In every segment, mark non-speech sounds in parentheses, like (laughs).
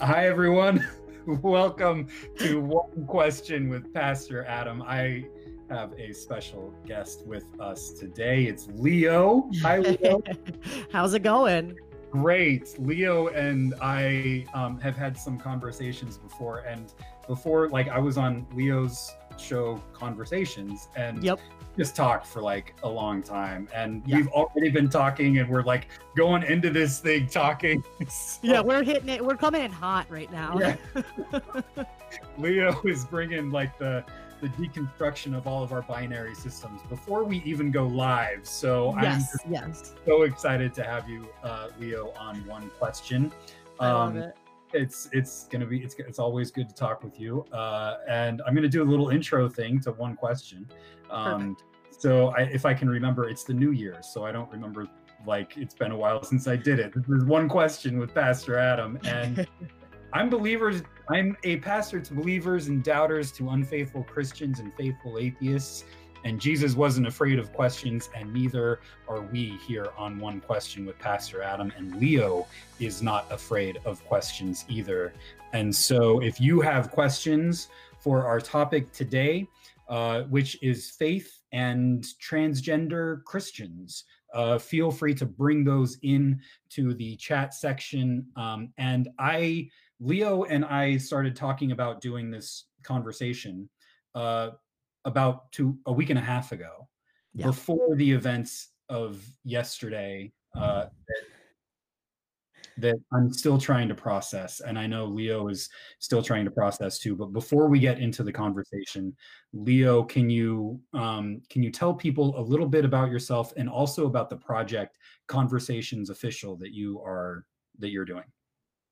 Hi, everyone. (laughs) Welcome to One Question with Pastor Adam. I have a special guest with us today. It's Leo. Hi, Leo. (laughs) How's it going? Great. Leo and I um, have had some conversations before, and before, like, I was on Leo's show Conversations, and Yep. just talk for like a long time. And Yeah. we've already been talking, and we're like going into this thing talking. (laughs) So- Yeah, we're hitting it. We're coming in hot right now. Yeah. (laughs) Leo is bringing like the the deconstruction of all of our binary systems before we even go live. So I'm yes, yes. so excited to have you, uh, Leo, on one question. I love Um, it. It's it's gonna be it's it's always good to talk with you. Uh, and I'm gonna do a little intro thing to one question. Um, so I, if I can remember, it's the New year, so I don't remember like it's been a while since I did it. This is one question with Pastor Adam, and (laughs) I'm believers. I'm a pastor to believers and doubters, to unfaithful Christians and faithful atheists. And Jesus wasn't afraid of questions, and neither are we here on One Question with Pastor Adam. And Leo is not afraid of questions either. And so, if you have questions for our topic today, uh, which is faith and transgender Christians, uh, feel free to bring those in to the chat section. Um, and I Leo and I started talking about doing this conversation uh, about two a week and a half ago, Yeah. before the events of yesterday uh, that, that I'm still trying to process, and I know Leo is still trying to process too. But before we get into the conversation, Leo, can you um, can you tell people a little bit about yourself and also about the project Conversations Official that you are that you're doing?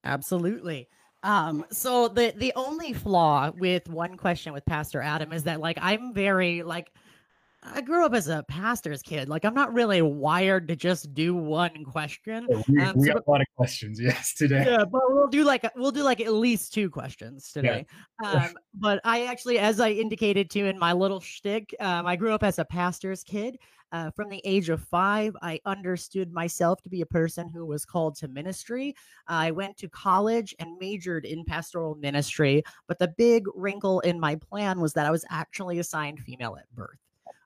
Absolutely. Um, so the the only flaw with one question with Pastor Adam is that like I'm very like I grew up as a pastor's kid. Like I'm not really wired to just do one question. So we, Um, we so got a lot of questions, (laughs) yes, today. yeah, but we'll do like we'll do like at least two questions today. Yeah. Um, but I actually, as I indicated to in my little shtick, um, I grew up as a pastor's kid. Uh, from the age of five, I understood myself to be a person who was called to ministry. I went to college and majored in pastoral ministry, but the big wrinkle in my plan was that I was actually assigned female at birth.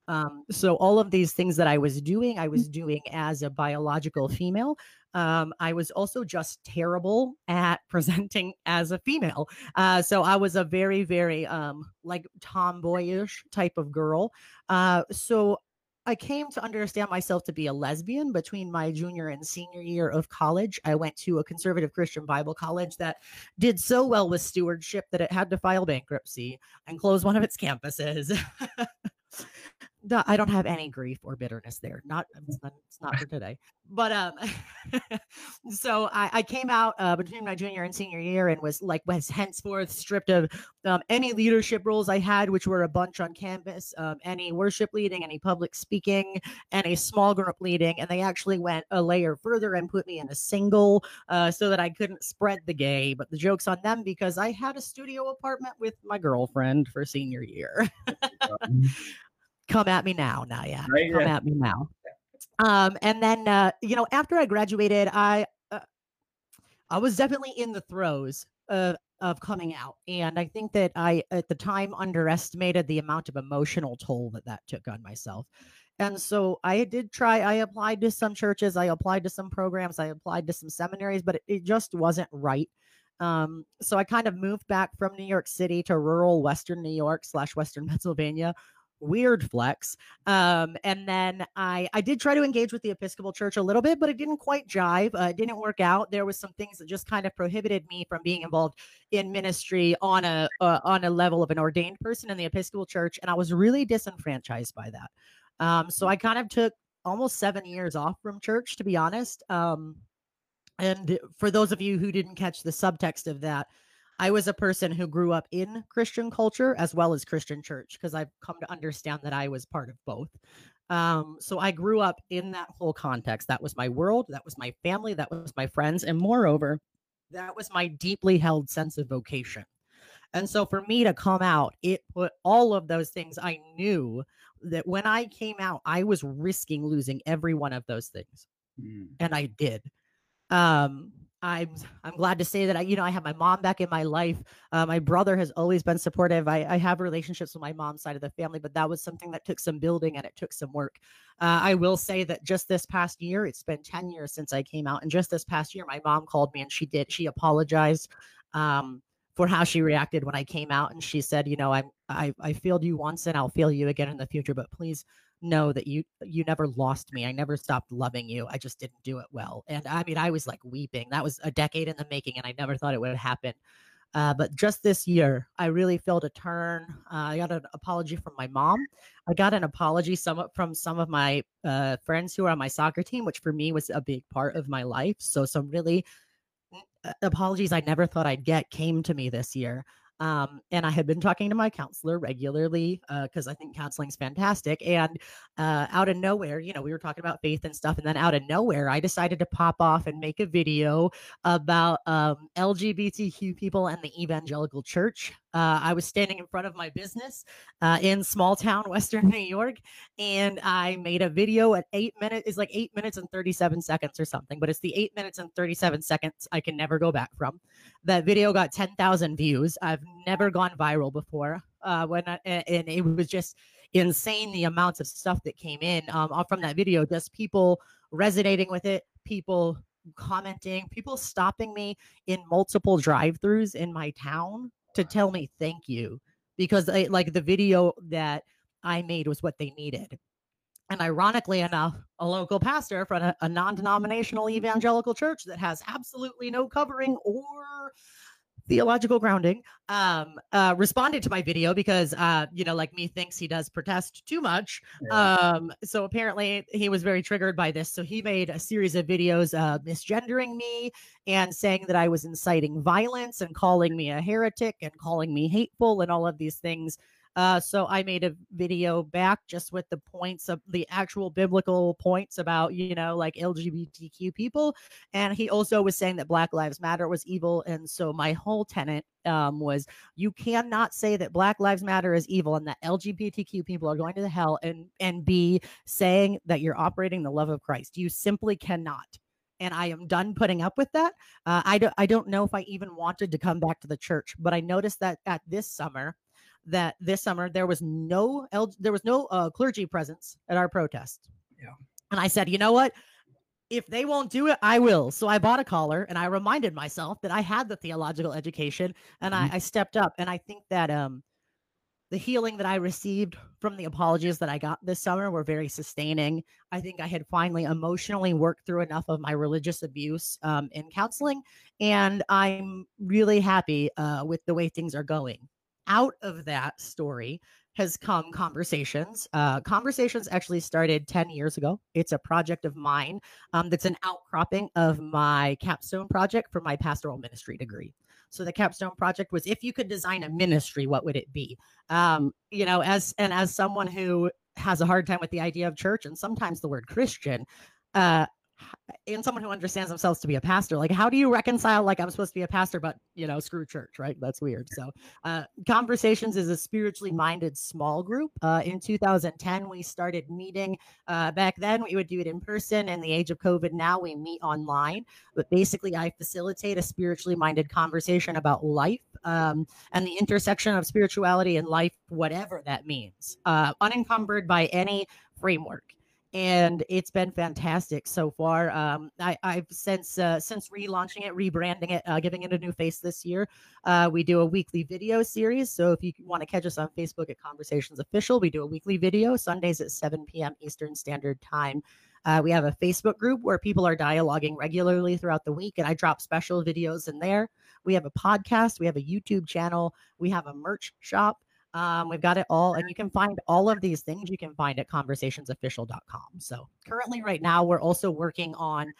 Um, so all of these things that I was doing, I was doing as a biological female. Um, I was also just terrible at (laughs) presenting as a female. Uh, so I was a very, very um, like tomboyish type of girl. Uh, so I came to understand myself to be a lesbian between my junior and senior year of college. I went to a conservative Christian Bible college that did so well with stewardship that it had to file bankruptcy and close one of its campuses. (laughs) No, I don't have any grief or bitterness there. Not it's not, it's not for today. But um, (laughs) so I, I came out uh, between my junior and senior year and was like was henceforth stripped of um, any leadership roles I had, which were a bunch on campus, um, any worship leading, any public speaking, any small group leading, and they actually went a layer further and put me in a single uh, so that I couldn't spread the gay. But the joke's on them because I had a studio apartment with my girlfriend for senior year. (laughs) Come at me now, Naya. Right, Come yeah. at me now. Um, and then uh, you know, after I graduated, I uh, I was definitely in the throes of of coming out, and I think that I at the time underestimated the amount of emotional toll that that took on myself. And so I did try. I applied to some churches. I applied to some programs. I applied to some seminaries, but it, it just wasn't right. Um, so I kind of moved back from New York City to rural Western New York slash Western (laughs) Pennsylvania. Weird flex. Um, and then I I did try to engage with the Episcopal Church a little bit, but it didn't quite jive. Uh, it didn't work out. There was some things that just kind of prohibited me from being involved in ministry on a uh, on a level of an ordained person in the Episcopal Church, and I was really disenfranchised by that. Um, so I kind of took almost seven years off from church, to be honest. Um, and for those of you who didn't catch the subtext of that, I was a person who grew up in Christian culture as well as Christian church because I've come to understand that I was part of both. Um, so I grew up in that whole context. That was my world, that was my family, that was my friends, and moreover, that was my deeply held sense of vocation. And so for me to come out, it put all of those things I knew that when I came out, I was risking losing every one of those things Mm. and I did. Um, I'm I'm glad to say that I, you know, I have my mom back in my life. Uh, my brother has always been supportive. I, I have relationships with my mom's side of the family, but that was something that took some building and it took some work. Uh, I will say that just this past year, it's been 10 years since I came out, and just this past year, my mom called me and she did she apologized um, for how she reacted when I came out, and she said, you know, I'm I I failed you once and I'll fail you again in the future, but please know that you you never lost me. I never stopped loving you. I just didn't do it well. And I mean, I was like weeping. That was a decade in the making, and I never thought it would happen. Uh, but just this year, I really felt a turn. Uh, I got an apology from my mom. I got an apology some from some of my uh, friends who are on my soccer team, which for me was a big part of my life. So some really uh, apologies I never thought I'd get came to me this year. Um, and I had been talking to my counselor regularly because uh, I think counseling is fantastic. And uh, out of nowhere, you know, we were talking about faith and stuff. And then out of nowhere, I decided to pop off and make a video about um, LGBTQ people and the evangelical church. Uh, I was standing in front of my business uh, in small town (laughs) Western New York, and I made a video at eight minutes. It's like eight minutes and thirty seven seconds or something, but it's the eight minutes and thirty seven seconds I can never go back from. That video got ten thousand views. I've never gone viral before. Uh, when I, and it was just insane the amounts of stuff that came in um, from that video. Just people resonating with it, people commenting, people stopping me in multiple drive-throughs in my town to tell me thank you because I, like the video that I made was what they needed. And ironically enough, a local pastor from a, a non denominational evangelical church that has absolutely no covering or theological grounding um uh responded to my video because uh you know like me thinks he does protest too much yeah. um so apparently he was very triggered by this so he made a series of videos uh misgendering me and saying that i was inciting violence and calling me a heretic and calling me hateful and all of these things uh, so I made a video back just with the points of the actual biblical points about, you know, like LGBTQ people. And he also was saying that Black Lives Matter was evil. And so my whole tenant um, was you cannot say that Black Lives Matter is evil and that LGBTQ people are going to the hell and and be saying that you're operating the love of Christ. You simply cannot and I am done putting up with that. Uh, I don't I don't know if I even wanted to come back to the church, but I noticed that at this summer that this summer there was no there was no uh, clergy presence at our protest. Yeah. And I said, you know what? If they won't do it, I will. So I bought a collar and I reminded myself that I had the theological education and mm-hmm. I, I stepped up. And I think that um the healing that I received from the apologies that I got this summer were very sustaining. I think I had finally emotionally worked through enough of my religious abuse um, in counseling, and I'm really happy uh, with the way things are going out of that story has come conversations. Uh, conversations actually started 10 years ago. It's a project of mine um, that's an outcropping of my capstone project for my pastoral ministry degree. So the capstone project was if you could design a ministry, what would it be? Um, you know, as and as someone who has a hard time with the idea of church and sometimes the word Christian, uh, and someone who understands themselves to be a pastor like how do you reconcile like i'm supposed to be a pastor but you know screw church right? That's weird. So uh, conversations is a spiritually minded small group. Uh, in 2010 we started meeting uh, back then we would do it in person. In the age of covid now we meet online. But basically i facilitate a spiritually minded conversation about life um, and the intersection of spirituality and life whatever that means uh, unencumbered by any framework and it's been fantastic so far. Um, I, have since uh, since relaunching it, rebranding it, uh, giving it a new face this year. Uh, we do a weekly video series. So if you want to catch us on Facebook at Conversations Official, we do a weekly video Sundays at 7 p.m. Eastern Standard Time. Uh, we have a Facebook group where people are dialoguing regularly throughout the week, and I drop special videos in there. We have a podcast, we have a YouTube channel, we have a merch shop. Um, we've got it all, and you can find all of these things you can find at conversationsofficial.com. So, currently, right now, we're also working on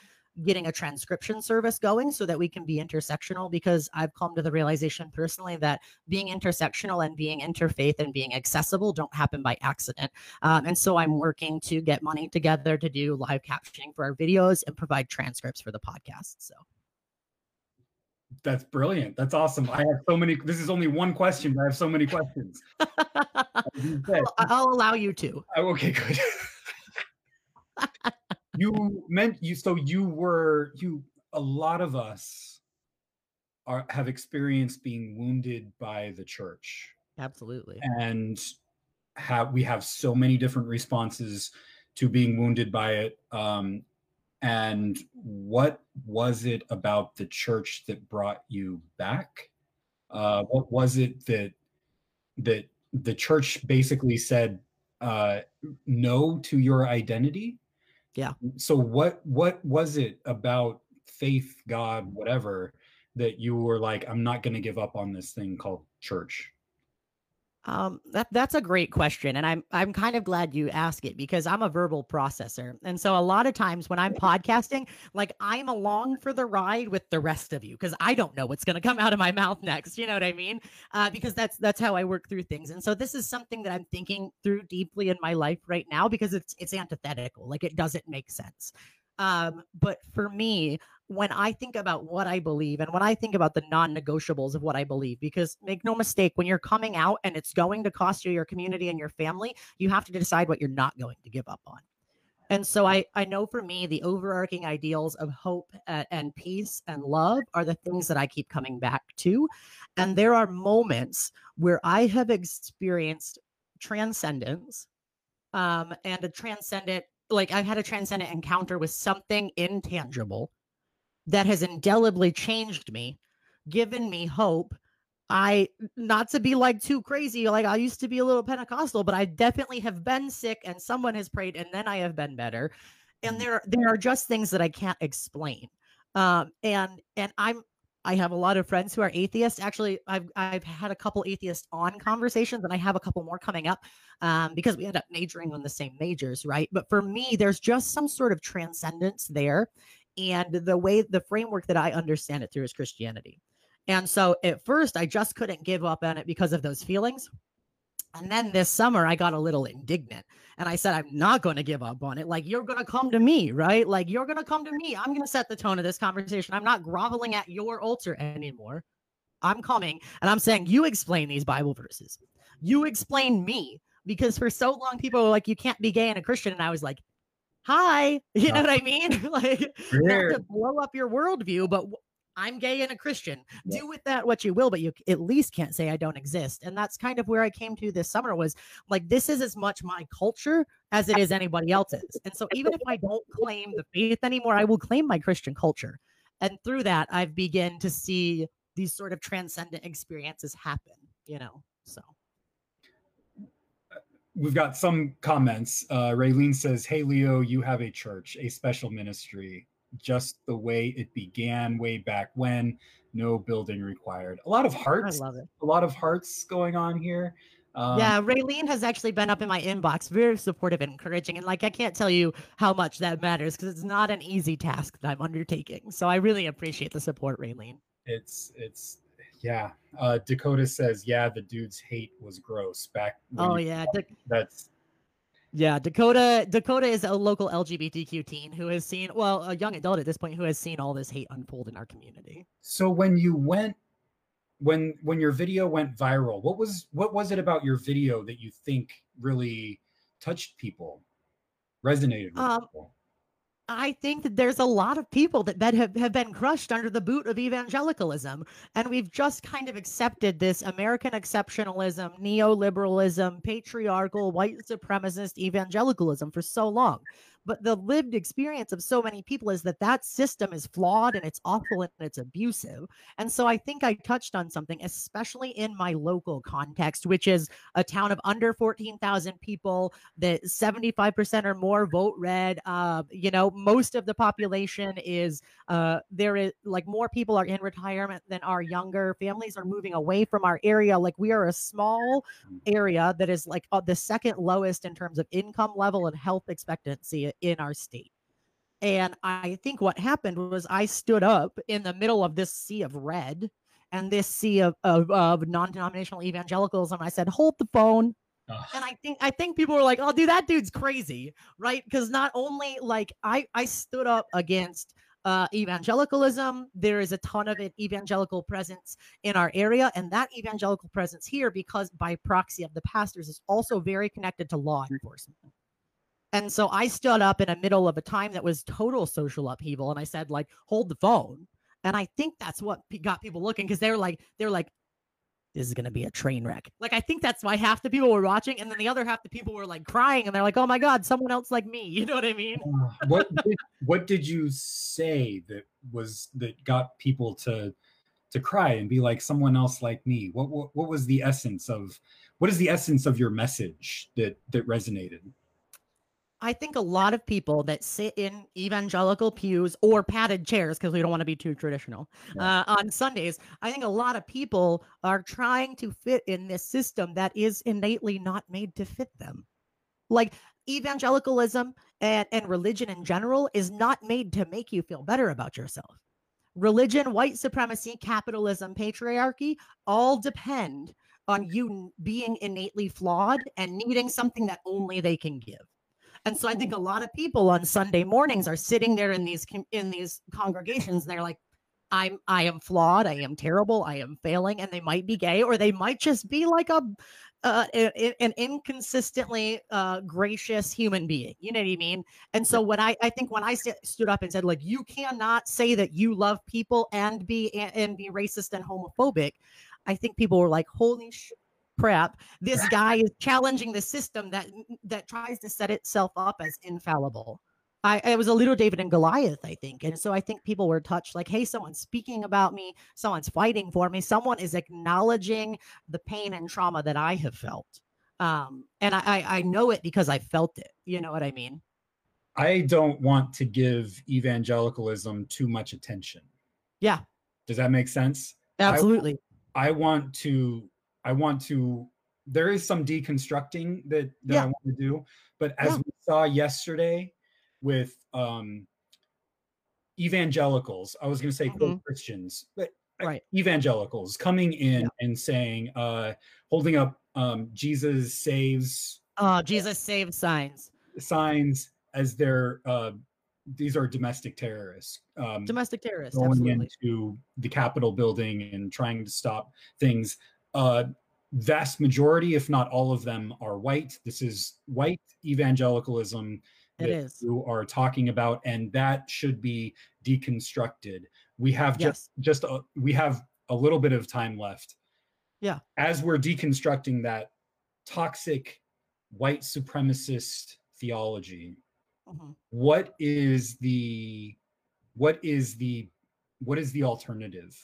getting a transcription service going so that we can be intersectional because I've come to the realization personally that being intersectional and being interfaith and being accessible don't happen by accident. Um, and so I'm working to get money together to do live captioning for our videos and provide transcripts for the podcast. So that's brilliant. That's awesome. I have so many. This is only one question, but I have so many questions. (laughs) I'll, I'll, allow you to. Oh, okay, good. (laughs) you meant you. So you were you a lot of us are have experienced being wounded by the church Absolutely. and have we have so many different responses to being wounded by it um and what was it about the church that brought you back? Uh what was it that that the church basically said uh no to your identity? Yeah. so what what was it about faith god whatever that you were like i'm not going to give up on this thing called church Um, that that's a great question, and I'm I'm kind of glad you ask it because I'm a verbal processor, and so a lot of times when I'm podcasting, like I'm along for the ride with the rest of you because I don't know what's going to come out of my mouth next. You know what I mean? Uh, because that's that's how I work through things, and so this is something that I'm thinking through deeply in my life right now because it's it's antithetical, like it doesn't make sense. Um, but for me, when I think about what I believe and when I think about the non negotiables of what I believe, because make no mistake, when you're coming out and it's going to cost you your community and your family, you have to decide what you're not going to give up on. And so I, I know for me, the overarching ideals of hope and, and peace and love are the things that I keep coming back to. And there are moments where I have experienced transcendence um, and a transcendent, like I've had a transcendent encounter with something intangible that has indelibly changed me, given me hope. I not to be like too crazy, like I used to be a little Pentecostal, but I definitely have been sick and someone has prayed and then I have been better. And there there are just things that I can't explain. Um and and I'm I have a lot of friends who are atheists. Actually, I've I've had a couple atheists on conversations, and I have a couple more coming up um, because we end up majoring on the same majors, right? But for me, there's just some sort of transcendence there and the way the framework that I understand it through is Christianity. And so at first I just couldn't give up on it because of those feelings. And then this summer I got a little indignant and I said, I'm not going to give up on it. Like, you're going to come to me, right? Like, you're going to come to me. I'm going to set the tone of this conversation. I'm not groveling at your altar anymore. I'm coming and I'm saying, you explain these Bible verses. You explain me because for so long people were like, you can't be gay and a Christian. And I was like, hi (laughs) you know what i mean? (laughs) Like not to blow up your worldview but i'm gay and a christian. Yeah. do with that what you will but you at least can't say i don't exist and that's kind of where i came to this summer was like this is as much my culture as it is anybody else's and so even if i don't claim the faith anymore i will claim my christian culture and through that i've begun to see these sort of transcendent experiences happen you know we've got some comments. Uh, Raylene says, "Hey Leo, you have a church, a special ministry, just the way it began way back when. No building required. A lot of hearts. i love it A lot of hearts going on here. Um, yeah, Raylene has actually been up in my inbox, very supportive and encouraging. And like, I can't tell you how much that matters because it's not an easy task that I'm undertaking. So I really appreciate the support, Raylene. it's it's yeah. Uh, Dakota says, "Yeah, the dude's hate was gross back." Oh yeah, Da- that's yeah. Dakota, Dakota is a local LGBTQ teen who has seen, well, a young adult at this point who has seen all this hate unfold in our community. so. When you went, when when your video went viral, what was what was it about your video that you think really touched people, resonated with Um, people? I think that there's a lot of people that, have, have been crushed under the boot of evangelicalism. And we've just kind of accepted this American exceptionalism, neoliberalism, patriarchal, white supremacist evangelicalism for so long. But the lived experience of so many people is that that system is flawed and it's awful and it's abusive. And so I think I touched on something, especially in my local context, which is a town of under 14,000 people that 75% or more vote red. Uh, you know, most of the population is uh, there is like more people are in retirement than are younger. Families are moving away from our area. Like we are a small area that is like uh, the second lowest in terms of income level and health expectancy in our state. And I think what happened was I stood up in the middle of this sea of red and this sea of, of, of non-denominational evangelicalism. I said, hold the phone and i think i think people were like oh dude that dude's crazy right because not only like i i stood up against uh evangelicalism there is a ton of it evangelical presence in our area and that evangelical presence here because by proxy of the pastors is also very connected to law enforcement And so I stood up in the middle of a time that was total social upheaval and I said, like, hold the phone. And I think that's what got people looking because they were like, they're like, this is going to be a train wreck. Like, I think that's why half the people were watching. And then the other half the people were like crying and they're like, oh my God, someone else like me. (laughs) You know what I mean? What, did, what did you say that was, that got people to, to cry and be like someone else like me? What, what, what was the essence of, what is the essence of your message that, that resonated? I think a lot of people that sit in evangelical pews or padded chairs, because we don't want to be too traditional, yeah. uh, on Sundays, I think a lot of people are trying to fit in this system that is innately not made to fit them. Like evangelicalism and, and religion in general is not made to make you feel better about yourself. Religion, white supremacy, capitalism, patriarchy all depend on you being innately flawed and needing something that only they can give. And so I think a lot of people on Sunday mornings are sitting there in these in these congregations and they're like, I'm I am flawed, I am terrible, I am failing, and they might be gay, or they might just be like a uh, an inconsistently uh, gracious human being. You know what I mean? And so when I, I think when I st- stood up and said like you cannot say that you love people and be and be racist and homophobic, I think people were like, holy shit, crap. This guy is challenging the system that that tries to set itself up as infallible. I it was a little David and Goliath, I think. And so I think people were touched like, hey, someone's speaking about me, someone's fighting for me, someone is acknowledging the pain and trauma that I have felt. Um, and I, I know it because I felt it. You know what I mean? I don't want to give evangelicalism too much attention. Yeah. Does that make sense? Absolutely. I, I want to I want to there is some deconstructing that, that yeah. I want to do. But as yeah. we saw yesterday with um evangelicals, I was gonna say mm-hmm. Christians, but uh, right. evangelicals coming in yeah. and saying, uh holding up um Jesus saves uh Jesus saves signs. Signs as their uh these are domestic terrorists. Um, domestic terrorists going absolutely. into the Capitol building and trying to stop things uh, vast majority, if not all of them, are white. This is white evangelicalism that is. you are talking about, and that should be deconstructed. We have yes. just just a, we have a little bit of time left. Yeah. As we're deconstructing that toxic white supremacist theology, mm-hmm. what is the what is the what is the alternative?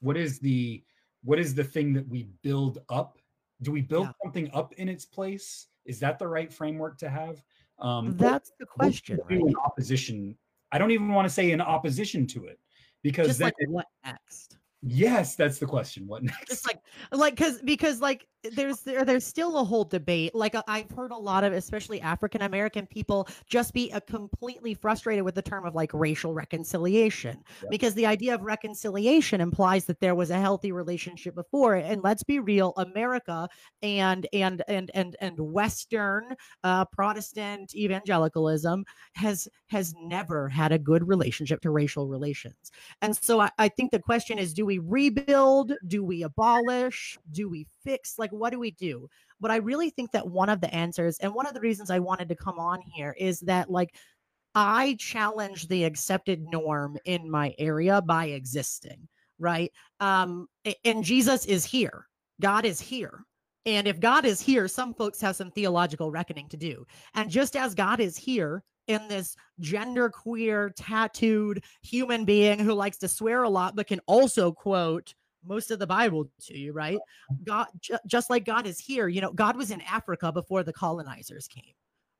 What is the what is the thing that we build up? Do we build yeah. something up in its place? Is that the right framework to have? Um that's the question right? in opposition. I don't even want to say in opposition to it because Just like what next Yes, that's the question. What next? Just like, like, because because like there's there there's still a whole debate. Like I've heard a lot of, especially African American people, just be a completely frustrated with the term of like racial reconciliation, yep. because the idea of reconciliation implies that there was a healthy relationship before. And let's be real, America and and and and and Western uh, Protestant evangelicalism has has never had a good relationship to racial relations. And so I, I think the question is, do we we rebuild? Do we abolish? Do we fix? Like, what do we do? But I really think that one of the answers, and one of the reasons I wanted to come on here, is that like I challenge the accepted norm in my area by existing, right? Um, and Jesus is here. God is here. And if God is here, some folks have some theological reckoning to do. And just as God is here, in this gender queer tattooed human being who likes to swear a lot but can also quote most of the bible to you right? God ju- just like god is here you know god was in africa before the colonizers came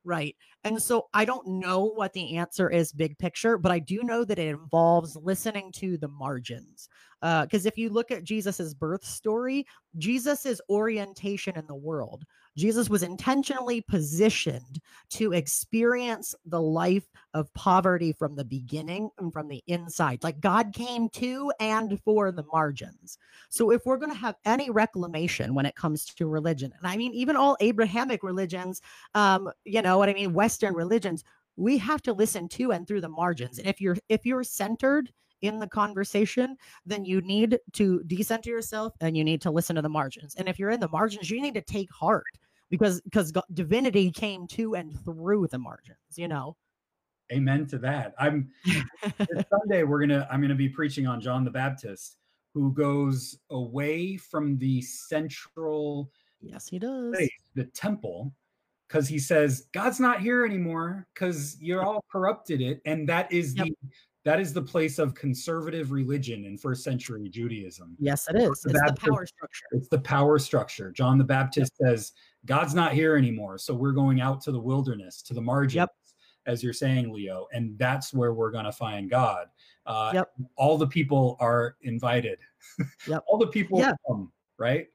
right? And so i don't know what the answer is big picture but i do know that it involves listening to the margins because uh, if you look at jesus's birth story jesus's orientation in the world Jesus was intentionally positioned to experience the life of poverty from the beginning and from the inside. Like God came to and for the margins. So if we're going to have any reclamation when it comes to religion, and I mean, even all Abrahamic religions, um, you know what I mean, Western religions, we have to listen to and through the margins. And if you're if you're centered in the conversation, then you need to decenter yourself and you need to listen to the margins. And if you're in the margins, you need to take heart because because divinity came to and through the margins you know amen to that i'm (laughs) sunday we're gonna i'm gonna be preaching on john the baptist who goes away from the central yes he does place, the temple because he says god's not here anymore because you're all corrupted it and that is yep. the that is the place of conservative religion in first century Judaism. Yes, it is. The it's Baptist, the power structure. It's the power structure. John the Baptist yep. says, God's not here anymore. So we're going out to the wilderness, to the margins, yep. as you're saying, Leo. And that's where we're going to find God. Uh, yep. All the people are invited. (laughs) Yep. all the people yeah. come, right?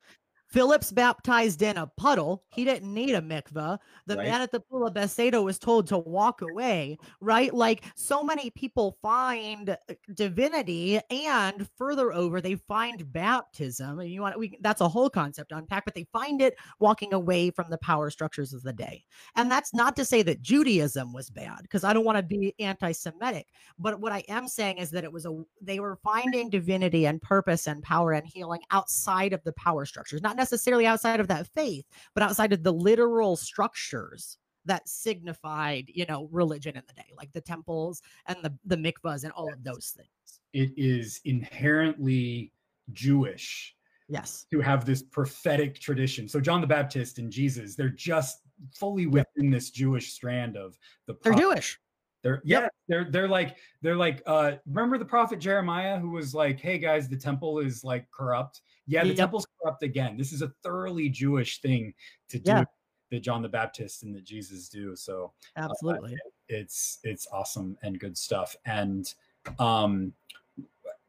Philip's baptized in a puddle. He didn't need a mikvah. The right. man at the pool of Bethsaida was told to walk away, right? Like so many people find uh, divinity and further over, they find baptism. And you want we that's a whole concept to unpack, but they find it walking away from the power structures of the day. And that's not to say that Judaism was bad, because I don't want to be anti-Semitic. But what I am saying is that it was a they were finding divinity and purpose and power and healing outside of the power structures, not necessarily outside of that faith, but outside of the literal structures that signified, you know, religion in the day, like the temples and the the mikvahs and all of those things. It is inherently Jewish. Yes. To have this prophetic tradition. So John the Baptist and Jesus, they're just fully within this Jewish strand of the prophet. They're Jewish. They're yeah, they're they're like they're like uh remember the prophet Jeremiah who was like, "Hey guys, the temple is like corrupt." Yeah, the yep. temple's corrupt again. This is a thoroughly Jewish thing to do yeah. that John the Baptist and that Jesus do. So uh, absolutely, uh, it's it's awesome and good stuff. And um,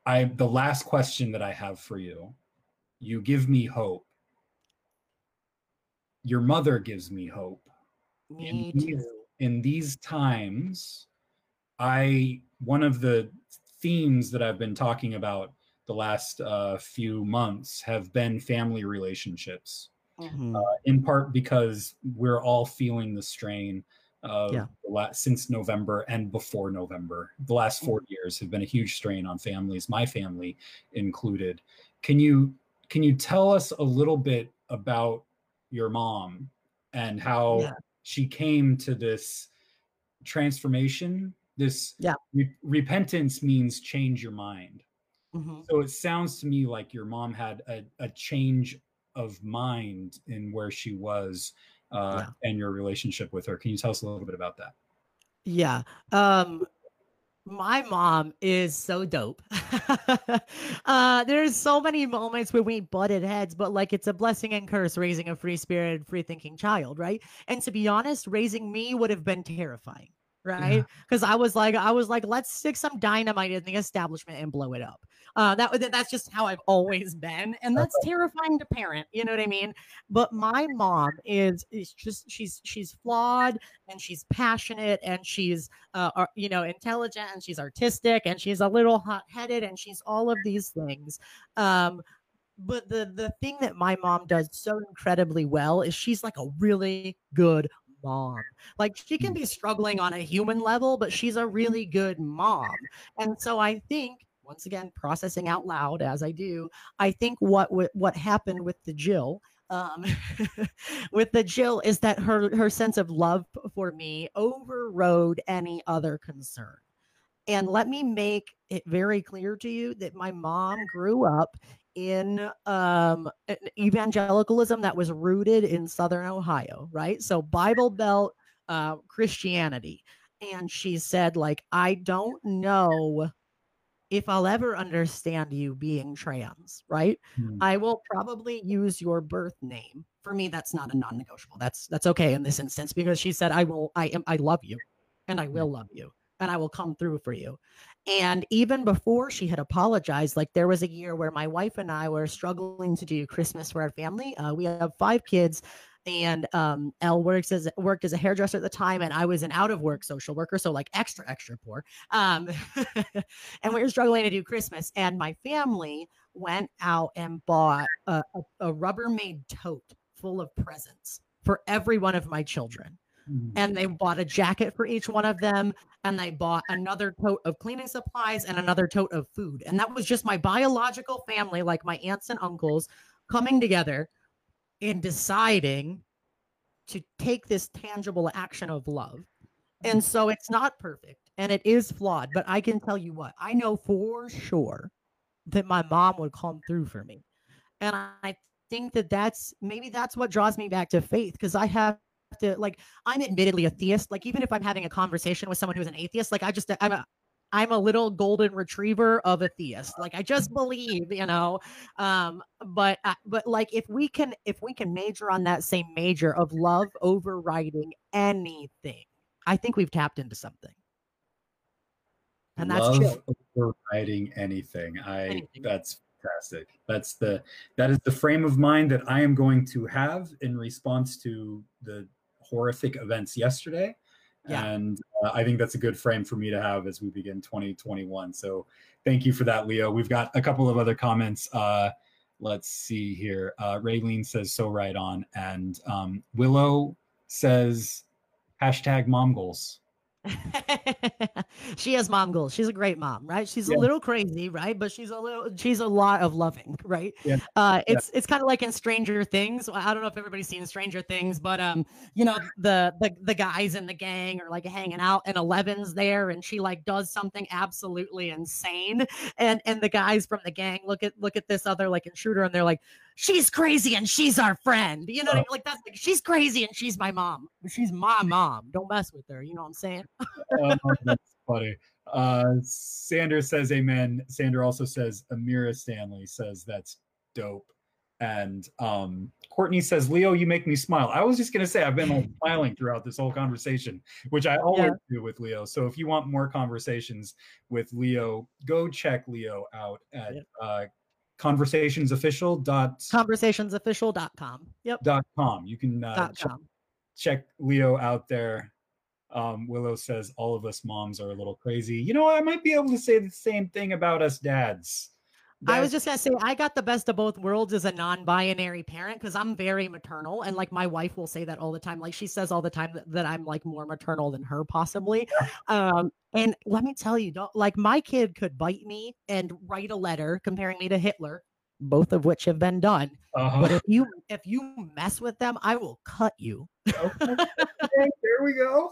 I the last question that I have for you, you give me hope. Your mother gives me hope. Me too in these times, I one of the themes that I've been talking about the last uh, few months have been family relationships. Mm-hmm. Uh, in part because we're all feeling the strain of yeah. the last, since November and before November. The last 4 mm-hmm. years have been a huge strain on families, my family included. Can you can you tell us a little bit about your mom and how yeah she came to this transformation. This yeah. re- repentance means change your mind. Mm-hmm. so it sounds to me like your mom had a, a change of mind in where she was uh, yeah. and your relationship with her. Can you tell us a little bit about that? Yeah. Um my mom is so dope. (laughs) uh, there's so many moments where we butted heads, but like it's a blessing and curse raising a free spirited, free thinking child, right? And to be honest, raising me would have been terrifying right? Because yeah. I was like, I was like, let's stick some dynamite in the establishment and blow it up. Uh, that that's just how I've always been, and that's terrifying to parent. You know what I mean? But my mom is is just she's she's flawed and she's passionate and she's uh you know intelligent and she's artistic and she's a little hot headed and she's all of these things. Um, but the the thing that my mom does so incredibly well is she's like a really good mom. Like she can be struggling on a human level, but she's a really good mom. And so I think once again processing out loud as I do, I think what what happened with the Jill um, (laughs) with the Jill is that her her sense of love for me overrode any other concern. And let me make it very clear to you that my mom grew up in um, evangelicalism that was rooted in Southern Ohio, right? So Bible Belt uh, Christianity. And she said, like, I don't know if I'll ever understand you being trans, right? Hmm. I will probably use your birth name. For me, that's not a non-negotiable. That's that's okay in this instance because she said, I will, I am, I love you and I will love you and I will come through for you. And even before she had apologized, like there was a year where my wife and I were struggling to do Christmas for our family. Uh, we have five kids, and um, Elle works as worked as a hairdresser at the time, and I was an out of work social worker, so like extra extra poor. Um, (laughs) and we were struggling to do Christmas, and my family went out and bought a, a, a Rubbermaid tote full of presents for every one of my children. Mm-hmm. and they bought a jacket for each one of them and they bought another tote of cleaning supplies and another tote of food and that was just my biological family like my aunts and uncles coming together and deciding to take this tangible action of love. And so it's not perfect and it is flawed, but I can tell you what, I know for sure that my mom would come through for me. And I think that that's maybe that's what draws me back to faith because I have to like I'm admittedly a theist. Like even if I'm having a conversation with someone who's an atheist, like I just I'm a I'm a little golden retriever of a theist. Like I just believe, you know. Um, but uh, but like if we can if we can major on that same major of love overriding anything, I think we've tapped into something. And that's love overriding anything. I anything. that's fantastic. That's the that is the frame of mind that I am going to have in response to the horrific events yesterday. Yeah. And uh, I think that's a good frame for me to have as we begin 2021. So thank you for that, Leo. We've got a couple of other comments. Uh, let's see here. Uh, Raylene says so right on, and um, Willow says hashtag mom goals. (laughs) she has mom goals. She's a great mom, right? She's yeah. a little crazy, right? But she's a little she's a lot of loving, (laughs) right? Yeah. Uh it's yeah. it's kind of like in Stranger Things. I don't know if everybody's seen Stranger Things, but um, you know, the the the guys in the gang are like hanging out and Eleven's there and she like does something absolutely insane. And and the guys from the gang look at look at this other like intruder and they're like, she's crazy and she's our friend. You know, oh. I mean? like that's like she's crazy and she's my mom. She's my mom. Don't mess with her. You know what I'm saying? (laughs) oh, that's funny. Uh, Sanders says amen. Sander also says Amira Stanley says that's dope. And um, Courtney says, Leo, you make me smile. I was just gonna say I've been (laughs) smiling throughout this whole conversation, which I always yeah. do with Leo. So if you want more conversations with Leo, go check Leo out at yeah. uh, conversationsofficial dot conversationsofficial.com yep. Dot com. You can uh, check, check leo out there. Um, willow says all of us moms are a little crazy. You know i might be able to say the same thing about us dads I was just gonna say I got the best of both worlds as a non-binary parent because I'm very maternal, and like my wife will say that all the time. Like she says all the time that, that I'm like more maternal than her, possibly. Um, and let me tell you, don't like my kid could bite me and write a letter comparing me to Hitler, both of which have been done. Uh-huh. But if you if you mess with them, I will cut you. okay. (laughs) there we go.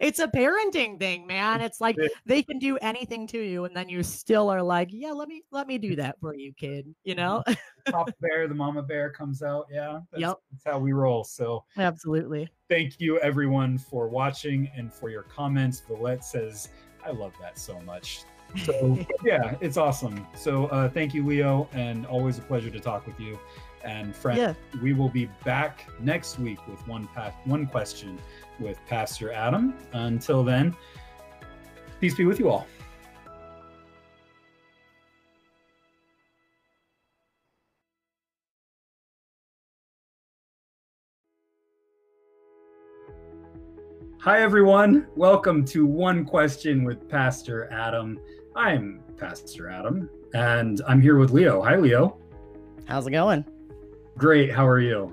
It's a parenting thing, man. It's like they can do anything to you, and then you still are like, yeah, let me let me do (laughs) that for you, kid. You know, Papa (laughs) Bear, the Mama Bear comes out. Yeah, that's, yep. that's how we roll. So absolutely. Thank you everyone for watching and for your comments. Villette says, I love that so much. So (laughs) yeah, it's awesome. So uh, thank you, Leo, and always a pleasure to talk with you. And friend, yeah. we will be back next week with one pa- one question with Pastor Adam. Until then, peace be with you all. Hi, everyone. Welcome to One Question with Pastor Adam. I'm Pastor Adam, and I'm here with Leo. Hi, Leo. How's it going? Great. How are you?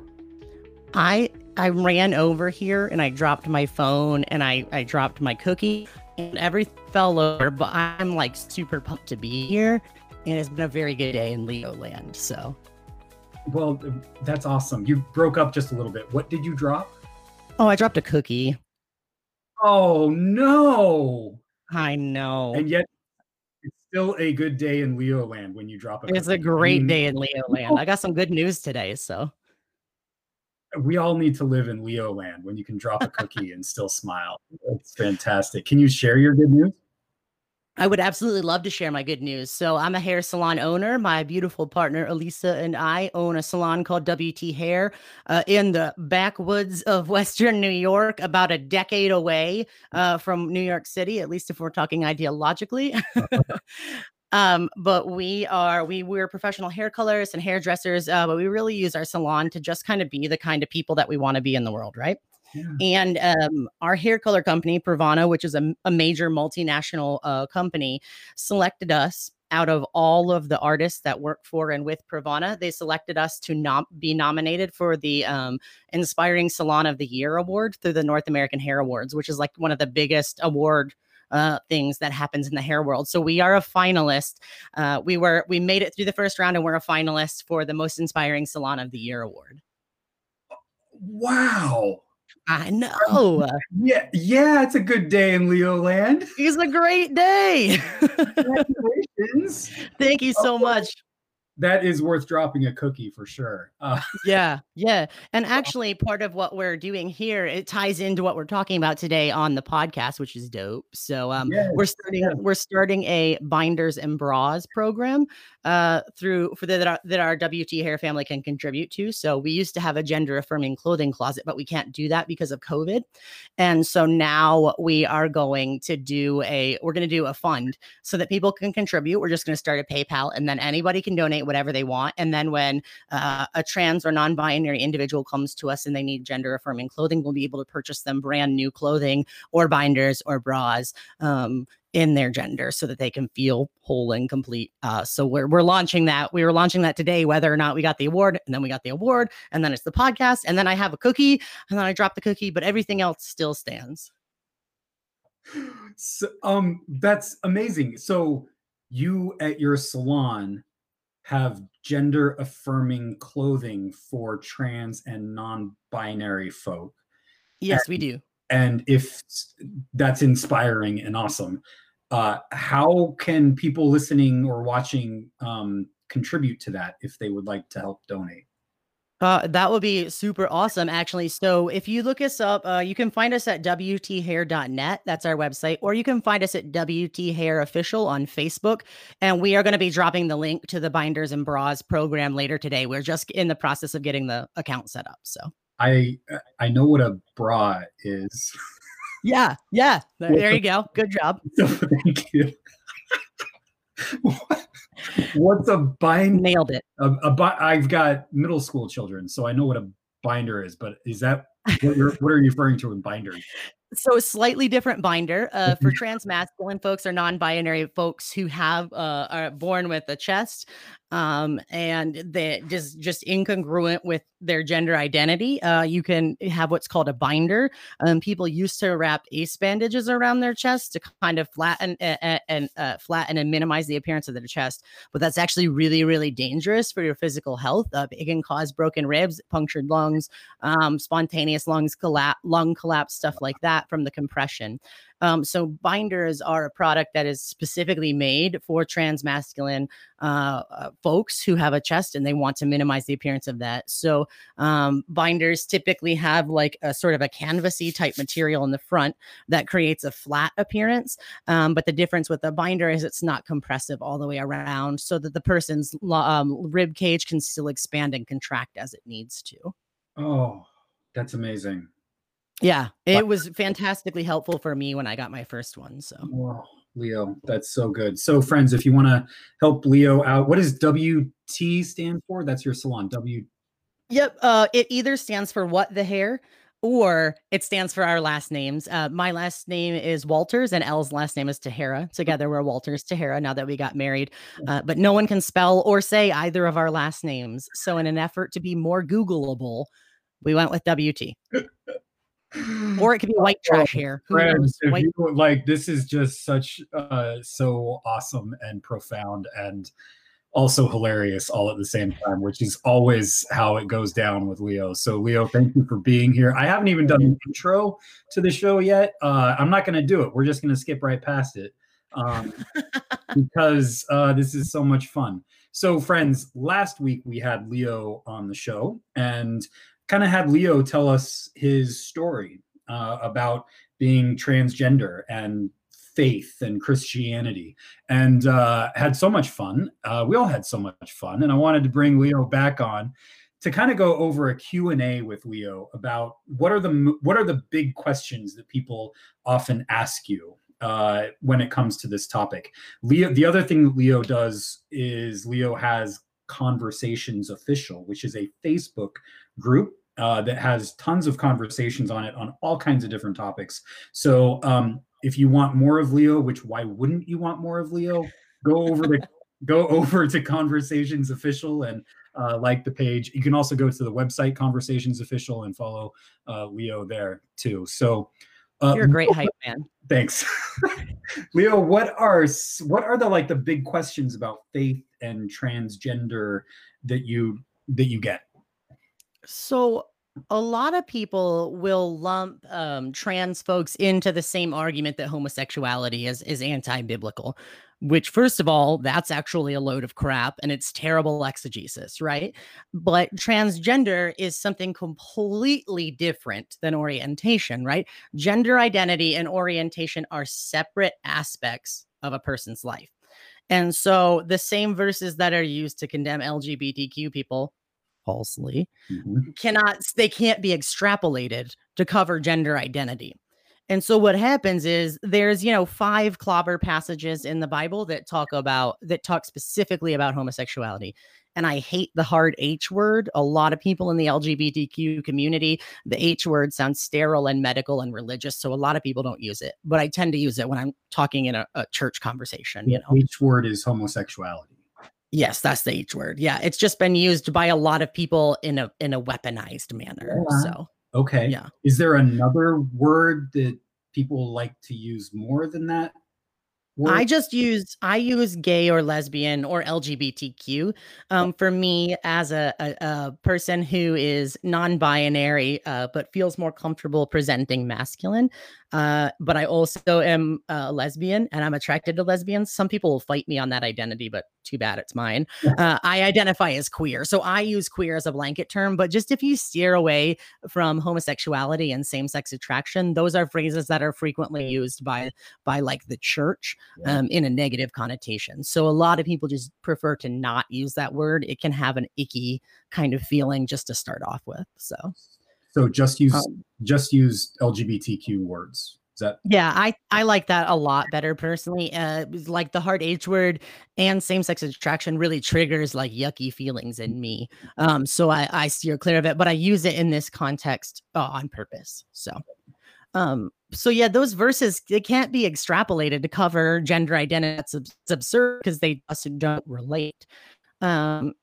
I I ran over here and I dropped my phone and I I dropped my cookie and everything fell over. But I'm like super pumped to be here, and it's been a very good day in Leo Land. So, well, that's awesome. You broke up just a little bit. What did you drop? Oh, I dropped a cookie. Oh no! I know. And yet still a good day in Leo land when you drop it. It's a great day in Leo land. I got some good news today. So we all need to live in Leo land when you can drop a cookie and still smile. It's fantastic. Can you share your good news? I would absolutely love to share my good news. So, I'm a hair salon owner. My beautiful partner, Elisa, and I own a salon called WT Hair uh, in the backwoods of (laughs) Western New York, about a decade away uh, from New York City, at least if we're talking ideologically. (laughs) um, but we are we we're professional hair colorists and hairdressers, uh, but we really use our salon to just kind of be the kind of people that we want to be in the world, right? And um, our hair color company, Pravana, which is a, a major multinational uh, company, selected us out of all of the artists that work for and with Pravana, they selected us to not be nominated for the um, Inspiring Salon of the Year award through the North American Hair Awards, which is like one of the biggest award uh, things that happens in the hair world. So we are a finalist. Uh, we were we made it through the first round, and we're a finalist for the Most Inspiring Salon of the Year award. Wow! I know. Oh, yeah, yeah, it's a good day in Leo land. It's a great day. Congratulations. (laughs) Thank you oh, so much that is worth dropping a cookie for sure. Uh, yeah, yeah. And (laughs) actually, part of what we're doing here it ties into what we're talking about today on the podcast, which is dope. So um, yes, we're starting yes. we're starting a binders and bras program uh, through for the, that our, that our WT hair family can contribute to. So we used to have a gender affirming clothing closet, but we can't do that because of COVID. And so now we are going to do a we're going to do a fund so that people can contribute. We're just going to start a PayPal, and then anybody can donate whatever they want. And then when uh, a trans or non-binary individual comes to us and they need gender affirming clothing, we'll be able to purchase them brand new clothing or binders or bras. Um, in their gender so that they can feel whole and complete. Uh, so we're we're launching that. We were launching that today, whether or not we got the award, and then we got the award, and then it's the podcast, and then I have a cookie, and then I drop the cookie, but everything else still stands. So, um, that's amazing. So you at your salon have gender affirming clothing for trans and non-binary folk. Yes, and, we do. And if that's inspiring and awesome, uh, how can people listening or watching um, contribute to that if they would like to help donate? Uh, that would be super awesome, actually. So, if you look us up, uh, you can find us at WTHair.net. That's our website. Or you can find us at WT Hair Official on Facebook. And we are going to be dropping the link to the Binders and Bras program later today. We're just in the process of getting the account set up. So, I I know what a bra is. Yeah, yeah. There you go. Good job. (laughs) Thank you. (laughs) What's a binder? Nailed it. I've got middle school children, so I know what a binder is. But is that what, what are you referring to in binder? So a slightly different binder uh, for trans masculine folks or non-binary folks who have uh, are born with a chest um, and that just just incongruent with their gender identity. Uh, you can have what's called a binder. Um, people used to wrap ace bandages around their chest to kind of flatten uh, and uh, flatten and minimize the appearance of their chest, but that's actually really really dangerous for your physical health. Uh, it can cause broken ribs, punctured lungs, um, spontaneous lungs collapse, lung collapse, stuff like that from the compression. Um, so binders are a product that is specifically made for trans masculine uh, uh, folks who have a chest and they want to minimize the appearance of that. So um, binders typically have like a sort of a canvasy type material in the front that creates a flat appearance. Um, but the difference with the binder is it's not compressive all the way around so that the person's um, rib cage can still expand and contract as it needs to. Oh, that's amazing. Yeah, it was fantastically helpful for me when I got my first one. So, wow, Leo, that's so good. So, friends, if you want to help Leo out, what does WT stand for? That's your salon. W. Yep. Uh, it either stands for what the hair or it stands for our last names. Uh, my last name is Walters, and Elle's last name is Tahara. Together, we're Walters Tahara now that we got married. Uh, but no one can spell or say either of our last names. So, in an effort to be more Googleable, we went with WT. (laughs) or it could be white oh, trash hair. Friends, white- you, like this is just such uh so awesome and profound and also hilarious all at the same time, which is always how it goes down with Leo. So Leo, thank you for being here. I haven't even done the intro to the show yet. Uh, I'm not going to do it. We're just going to skip right past it um, (laughs) because uh, this is so much fun. So, friends, last week we had Leo on the show, and kind of had Leo tell us his story uh, about being transgender and faith and Christianity, and uh, had so much fun. Uh, we all had so much fun, and I wanted to bring Leo back on to kind of go over a Q&A with Leo about what are the what are the big questions that people often ask you uh, when it comes to this topic. Leo, the other thing that Leo does is Leo has Conversations Official, which is a Facebook group uh, that has tons of conversations on it on all kinds of different topics. So um, if you want more of Leo, which why wouldn't you want more of Leo? Go over the (laughs) go over to Conversations Official and uh, like the page. You can also go to the website Conversations Official and follow uh, Leo there too. So uh, you're a great hype man. Thanks, (laughs) Leo. What are what are the like the big questions about faith and transgender that you that you get? So a lot of people will lump um, trans folks into the same argument that homosexuality is is anti-biblical which first of all that's actually a load of crap and it's terrible exegesis right? But transgender is something completely different than orientation right? Gender identity and orientation are separate aspects of a person's life. And so the same verses that are used to condemn lgbtq people falsely mm-hmm. cannot they can't be extrapolated to cover gender identity and so what happens is there's, you know, five clobber passages in the Bible that talk about that talk specifically about homosexuality. And I hate the hard H word. A lot of people in the LGBTQ community, the H word sounds sterile and medical and religious. So a lot of people don't use it. But I tend to use it when I'm talking in a, a church conversation. You know, H word is homosexuality. Yes, that's the H word. Yeah, it's just been used by a lot of people in a in a weaponized manner. Yeah. So Okay. Yeah. Is there another word that people like to use more than that? Word? I just use I use gay or lesbian or LGBTQ. Um, for me, as a, a, a, person who is non-binary uh, but feels more comfortable presenting masculine, uh, but I also am a lesbian and I'm attracted to lesbians. Some people will fight me on that identity, but too bad it's mine. (laughs) Uh, I identify as queer. So I use queer as a blanket term, but just if you steer away from homosexuality and same sex attraction, those are phrases that are frequently used by, by like the church um, in a negative connotation. So a lot of people just prefer to not use that word. It can have an icky kind of feeling just to start off with. So so just use um, just use LGBTQ words. That yeah, I I like that a lot better personally. Uh like the hard H word and same-sex attraction really triggers like yucky feelings in me. Um so I I steer clear of it, but I use it in this context uh, on purpose. So um so yeah those verses they can't be extrapolated to cover gender identity it's, it's absurd because they just don't relate um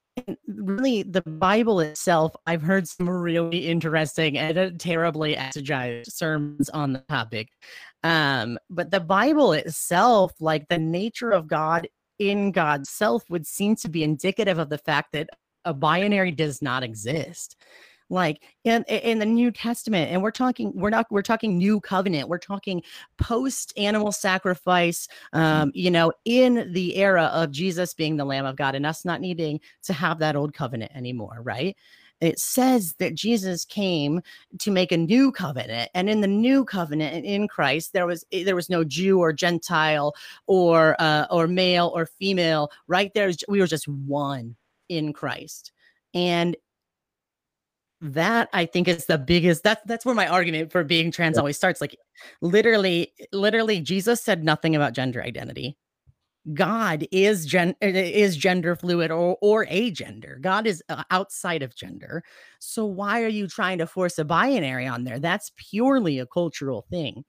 really the bible itself i've heard some really interesting and terribly exegized sermons on the topic. Um but the bible itself like the nature of god in god's self would seem to be indicative of the fact that a binary does not exist like in in the new testament and we're talking we're not we're talking new covenant we're talking post animal sacrifice mm-hmm. um you know in the era of jesus being the lamb of god and us not needing to have that old covenant anymore right? It says that Jesus came to make a new covenant and in the new covenant in Christ there was eh, there was no Jew or gentile or uh, or male or female right? There we were just one in Christ. And that I think is the biggest that's that's where my argument for being trans yeah. always starts like literally literally Jesus said nothing about gender identity. God is gen is gender fluid or or a gender. God is uh, outside of gender. So why are you trying to force a binary on there? That's purely a cultural thing.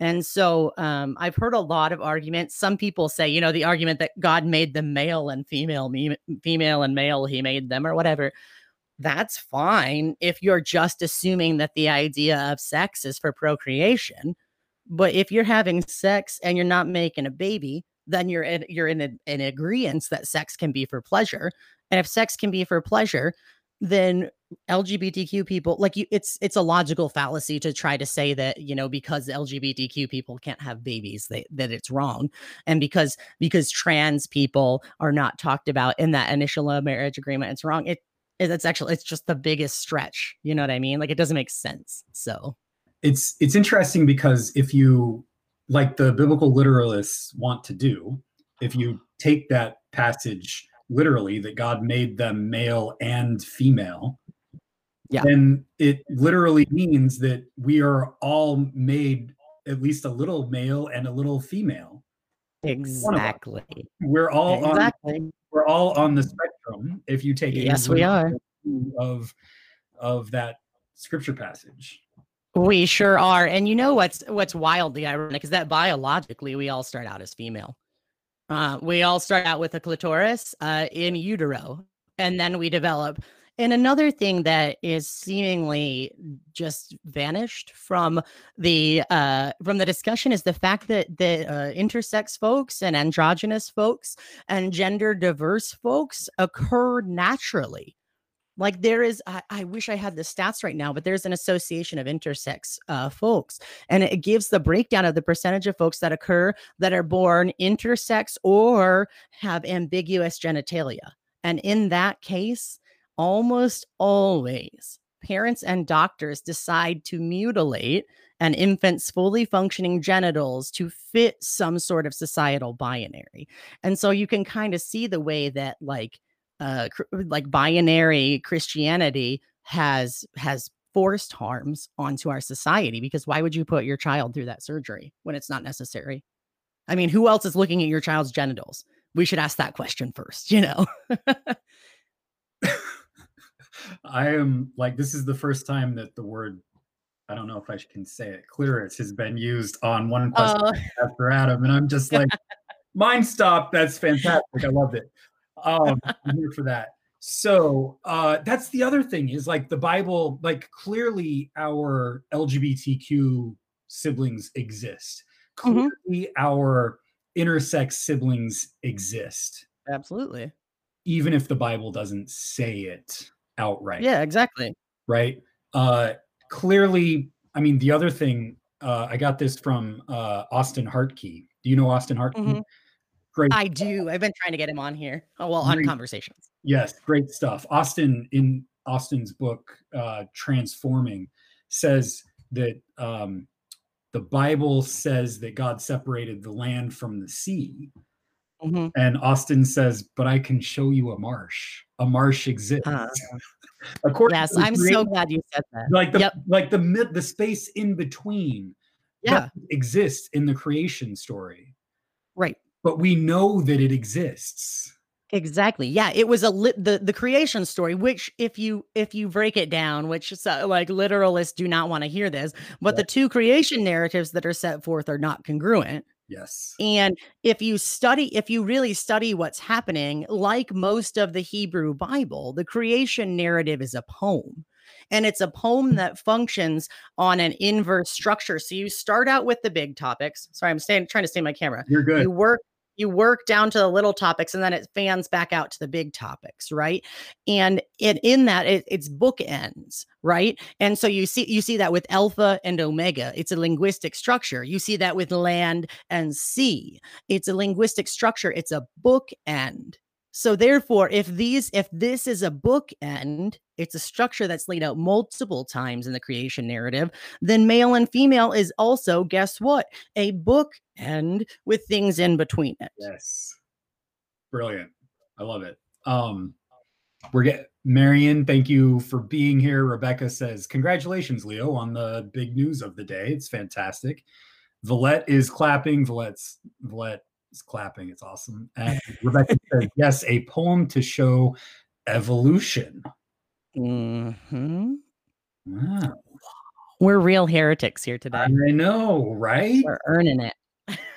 And so um, I've heard a lot of arguments. Some people say, you know, the argument that God made them male and female, me, female and male, he made them or whatever that's fine if you're just assuming that the idea of sex is for procreation. But if you're having sex and you're not making a baby, then you're in, you're in an agreement that sex can be for pleasure. And if sex can be for pleasure, then LGBTQ people like you it's it's a logical fallacy to try to say that you know because LGBTQ people can't have babies they, that it's wrong and because because trans people are not talked about in that initial marriage agreement it's wrong it it's actually it's just the biggest stretch you know what i mean? Like it doesn't make sense so. It's it's interesting because if you like the biblical literalists want to do if you take that passage literally that god made them male and female yeah. then it literally means that we are all made at least a little male and a little female. Exactly. We're all exactly. on we're all on the spectrum if you take yes we are. of of that scripture passage. We sure are. And you know what's what's wildly ironic is that biologically we all start out as female. Uh, we all start out with a clitoris uh, in utero and then we develop and another thing that is seemingly just vanished from the uh, from the discussion is the fact that the uh, intersex folks and androgynous folks and gender diverse folks occur naturally. Like there is, I, I, wish I had the stats right now, but there's an association of intersex uh, folks, and it gives the breakdown of the percentage of folks that occur that are born intersex or have ambiguous genitalia. And in that case, almost always parents and doctors decide to mutilate an infant's fully functioning genitals to fit some sort of societal binary. And so you can kind of see the way that like uh like binary Christianity has has forced harms onto our society because why would you put your child through that surgery when it's not necessary? I mean, who else is looking at your child's genitals? We should ask that question first, you know. (laughs) I am like this is the first time that the word I don't know if I can say it clearance has been used on one question uh, (laughs) after Adam, and I'm just like, mind stop. That's fantastic. I loved it. Um, I'm here for that. So uh, that's the other thing is like the Bible, like clearly our LGBTQ siblings exist. Mm-hmm. Clearly mm-hmm. our intersex siblings exist. Absolutely. Even if the Bible doesn't say it outright. Yeah, exactly. Right. Uh, clearly, I mean, the other thing, uh, I got this from uh, Austen Hartke. Do you know Austen Hartke? Mm-hmm. Great. I do. I've been trying to get him on here. Oh, well, great. on conversations. Yes, great stuff. Austen, in Austen's book, uh, Transforming, says that um, the Bible says that God separated the land from the sea. Mm-hmm. And Austin says, but I can show you a marsh. A marsh exists. Uh, (laughs) According yes, I'm so glad you said that. Like the yep. like the mid the space in between yeah. exists in the creation story. Right. But we know that it exists. Exactly. Yeah, it was a li- the the creation story, which if you if you break it down, which uh, like literalists do not want to hear this, but yeah. the two creation narratives that are set forth are not congruent. Yes. And if you study, if you really study what's happening, like most of the Hebrew Bible, the creation narrative is a poem. And it's a poem mm. that functions on an inverse structure. So you start out with the big topics. Sorry, I'm staying, trying to stay my camera. You're good. You work you work down to the little topics and then it fans back out to the big topics right? And it in that it, it's bookends right? And so you see you see that with alpha and omega. It's a linguistic structure. You see that with land and sea. It's a linguistic structure. It's a bookend so therefore, if these if this is a bookend, it's a structure that's laid out multiple times in the creation narrative, then male and female is also, guess what? A bookend with things in between it. Yes. Brilliant. I love it. Um we're getting Marion, thank you for being here. Rebecca says, Congratulations, Leo, on the big news of the day. It's fantastic. Valette is clapping. Valette's Valette is clapping. It's awesome. And Rebecca says, yes, a poem to show evolution. Mm-hmm. Wow. We're real heretics here today. I know, right? We're earning it.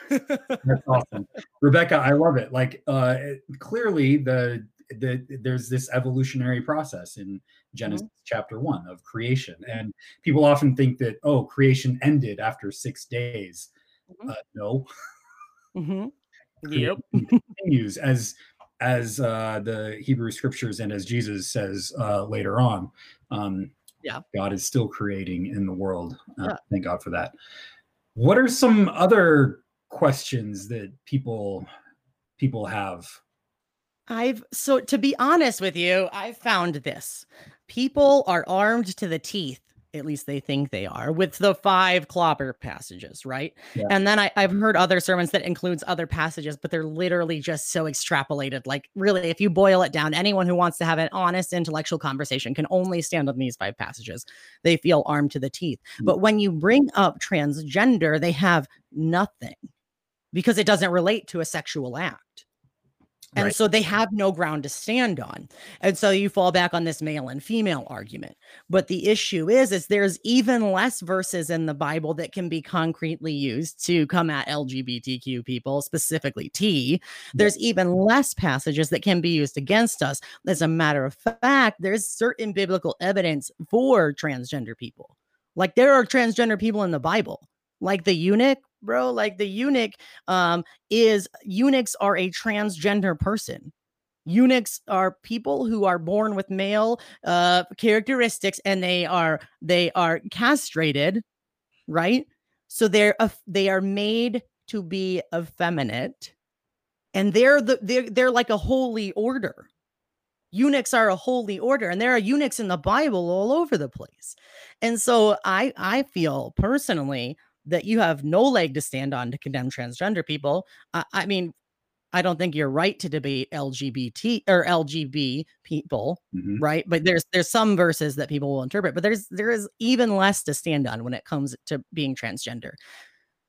That's awesome. Rebecca, I love it. Like uh clearly the the there's this evolutionary process in Genesis mm-hmm. chapter 1 of creation and people often think that oh creation ended after 6 days. Mm-hmm. Uh, no. Mm-hmm. Yep. (laughs) continues as as uh, the Hebrew scriptures and as Jesus says uh, later on. Um, yeah, God is still creating in the world. Uh, yeah. Thank God for that. What are some other questions that people people have? I've so to be honest with you, I've found this. People are armed to the teeth at least they think they are, with the five clobber passages, right? Yeah. And then I, have heard other sermons that includes other passages, but they're literally just so extrapolated. Like, really, if you boil it down, anyone who wants to have an honest intellectual conversation can only stand on these five passages. They feel armed to the teeth. Mm-hmm. But when you bring up transgender, they have nothing because it doesn't relate to a sexual act. And right. so they have no ground to stand on. And so you fall back on this male and female argument. But the issue is is there's even less verses in the Bible that can be concretely used to come at LGBTQ people, specifically T. There's even less passages that can be used against us. As a matter of fact, there's certain biblical evidence for transgender people. Like there are transgender people in the Bible like the eunuch bro like the eunuch um is eunuchs are a transgender person. Eunuchs are people who are born with male uh characteristics and they are they are castrated right? So they're they are made to be effeminate and they're the they're, they're like a holy order. Eunuchs are a holy order and there are eunuchs in the bible all over the place. And so i i feel personally that you have no leg to stand on to condemn transgender people i, I mean I don't think you're right to debate LGBT or LGB people, mm-hmm. right? But there's there's some verses that people will interpret, but there's there is even less to stand on when it comes to being transgender.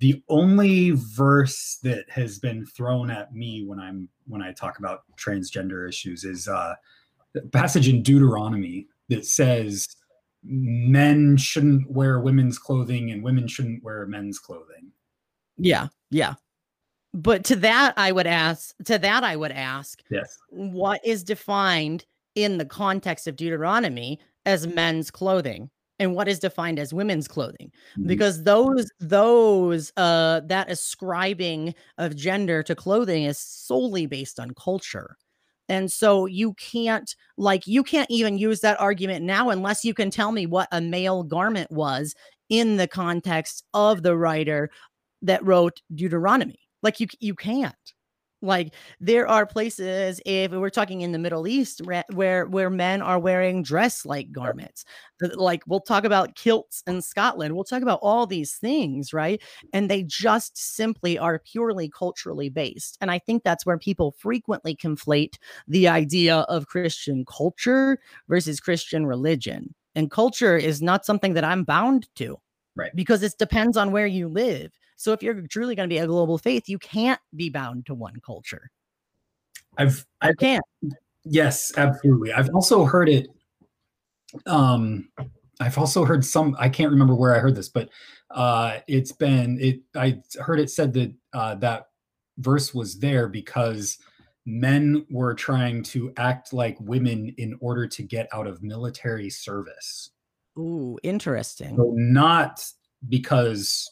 The only verse that has been thrown at me when I'm when I talk about transgender issues is uh, a passage in Deuteronomy that says men shouldn't wear women's clothing and women shouldn't wear men's clothing. Yeah, yeah. But to that i would ask to that i would ask yes. what is defined in the context of deuteronomy as men's clothing? And what is defined as women's clothing? Mm-hmm. because those those uh that ascribing of gender to clothing is solely based on culture and so you can't like you can't even use that argument now unless you can tell me what a male garment was in the context of the writer that wrote deuteronomy like you you can't. Like there are places if we're talking in the Middle East where where men are wearing dress like garments. Like we'll talk about kilts in Scotland. We'll talk about all these things, right? And they just simply are purely culturally based. And I think that's where people frequently conflate the idea of Christian culture versus Christian religion. And culture is not something that I'm bound to. Right. Because it depends on where you live so if you're truly going to be a global faith, you can't be bound to one culture. I've I can't. Yes, absolutely. I've also heard it. Um, I've also heard some. I can't remember where I heard this, but uh, it's been it. I heard it said that uh, that verse was there because men were trying to act like women in order to get out of military service. Ooh, interesting. So not because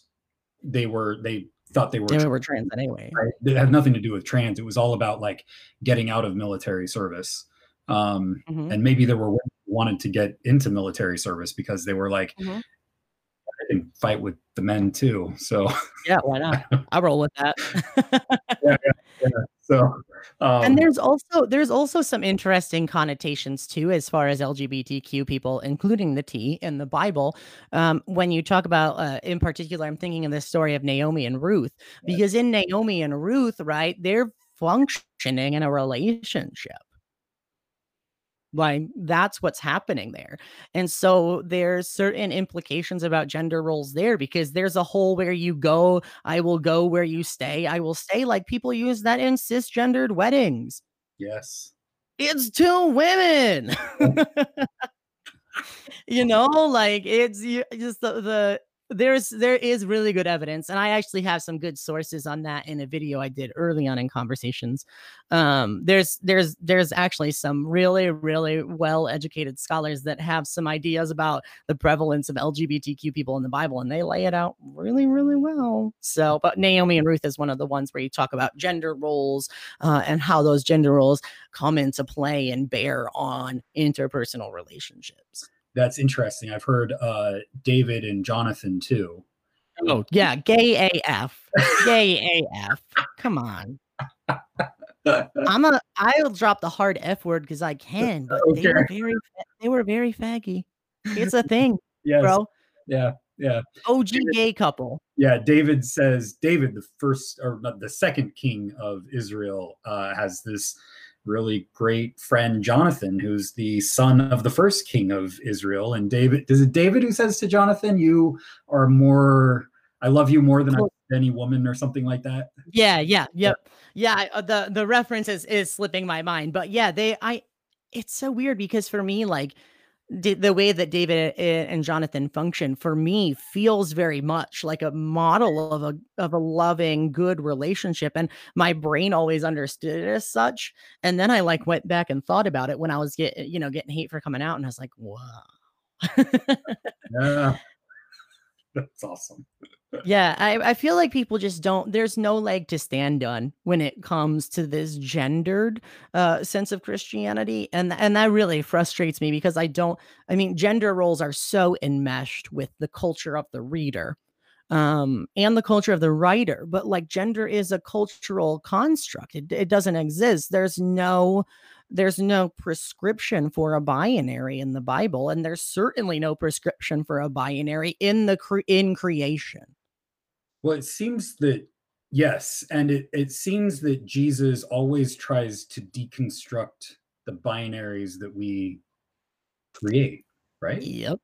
they were they thought they were they were trans anyway. Right? It had nothing to do with trans. It was all about like getting out of military service. Um, mm-hmm. And maybe there were women who wanted to get into military service because they were like, mm-hmm. I can fight with the men too. So yeah, why not? (laughs) I'll roll with that. yeah, yeah, yeah. So um, and there's also there's also some interesting connotations too as far as LGBTQ people, including the T in the Bible. Um, when you talk about, uh, in particular, I'm thinking of the story of Naomi and Ruth, because in Naomi and Ruth, right, they're functioning in a relationship like that's what's happening there. And so there's certain implications about gender roles there because there's a whole where you go, I will go where you stay, I will stay. Like people use that in cisgendered weddings. Yes. It's two women. (laughs) (laughs) you know, like it's just the, the there's there is really good evidence and i actually have some good sources on that in a video i did early on in conversations. Um there's there's there's actually some really really well educated scholars that have some ideas about the prevalence of lgbtq people in the bible and they lay it out really really well. So but naomi and ruth is one of the ones where you talk about gender roles uh, and how those gender roles come into play and bear on interpersonal relationships that's interesting. I've heard uh, David and Jonathan too. Oh yeah, gay AF, gay AF. Come on. I'm a. I'll drop the hard F word because I can, but okay. they were very. They were very faggy. It's a thing, yes. bro. Yeah, yeah. OG David, gay couple. Yeah, David says David, the first or the second king of Israel, uh, has this really great friend Jonathan, who's the son of the first king of Israel. And David, is it David who says to Jonathan, "You are more, I love you more than any woman," or something like that? Yeah, yeah, yep, yeah. yeah uh, the the reference is is slipping my mind, but yeah, they, I, it's so weird because for me, like the way that David uh, and Jonathan function for me feels very much like a model of a of a loving, good relationship, and my brain always understood it as such. And then I like went back and thought about it when I was get you know getting hate for coming out, and I was like, wow. yeah. That's awesome. yeah, I, I feel like people just don't there's no leg to stand on when it comes to this gendered uh sense of Christianity. And and that really frustrates me because I don't I mean gender roles are so enmeshed with the culture of the reader um and the culture of the writer but like gender is a cultural construct it, it doesn't exist there's no there's no prescription for a binary in the bible and there's certainly no prescription for a binary in the cre- in creation. Well it seems that yes and it, it seems that jesus always tries to deconstruct the binaries that we create right? Yep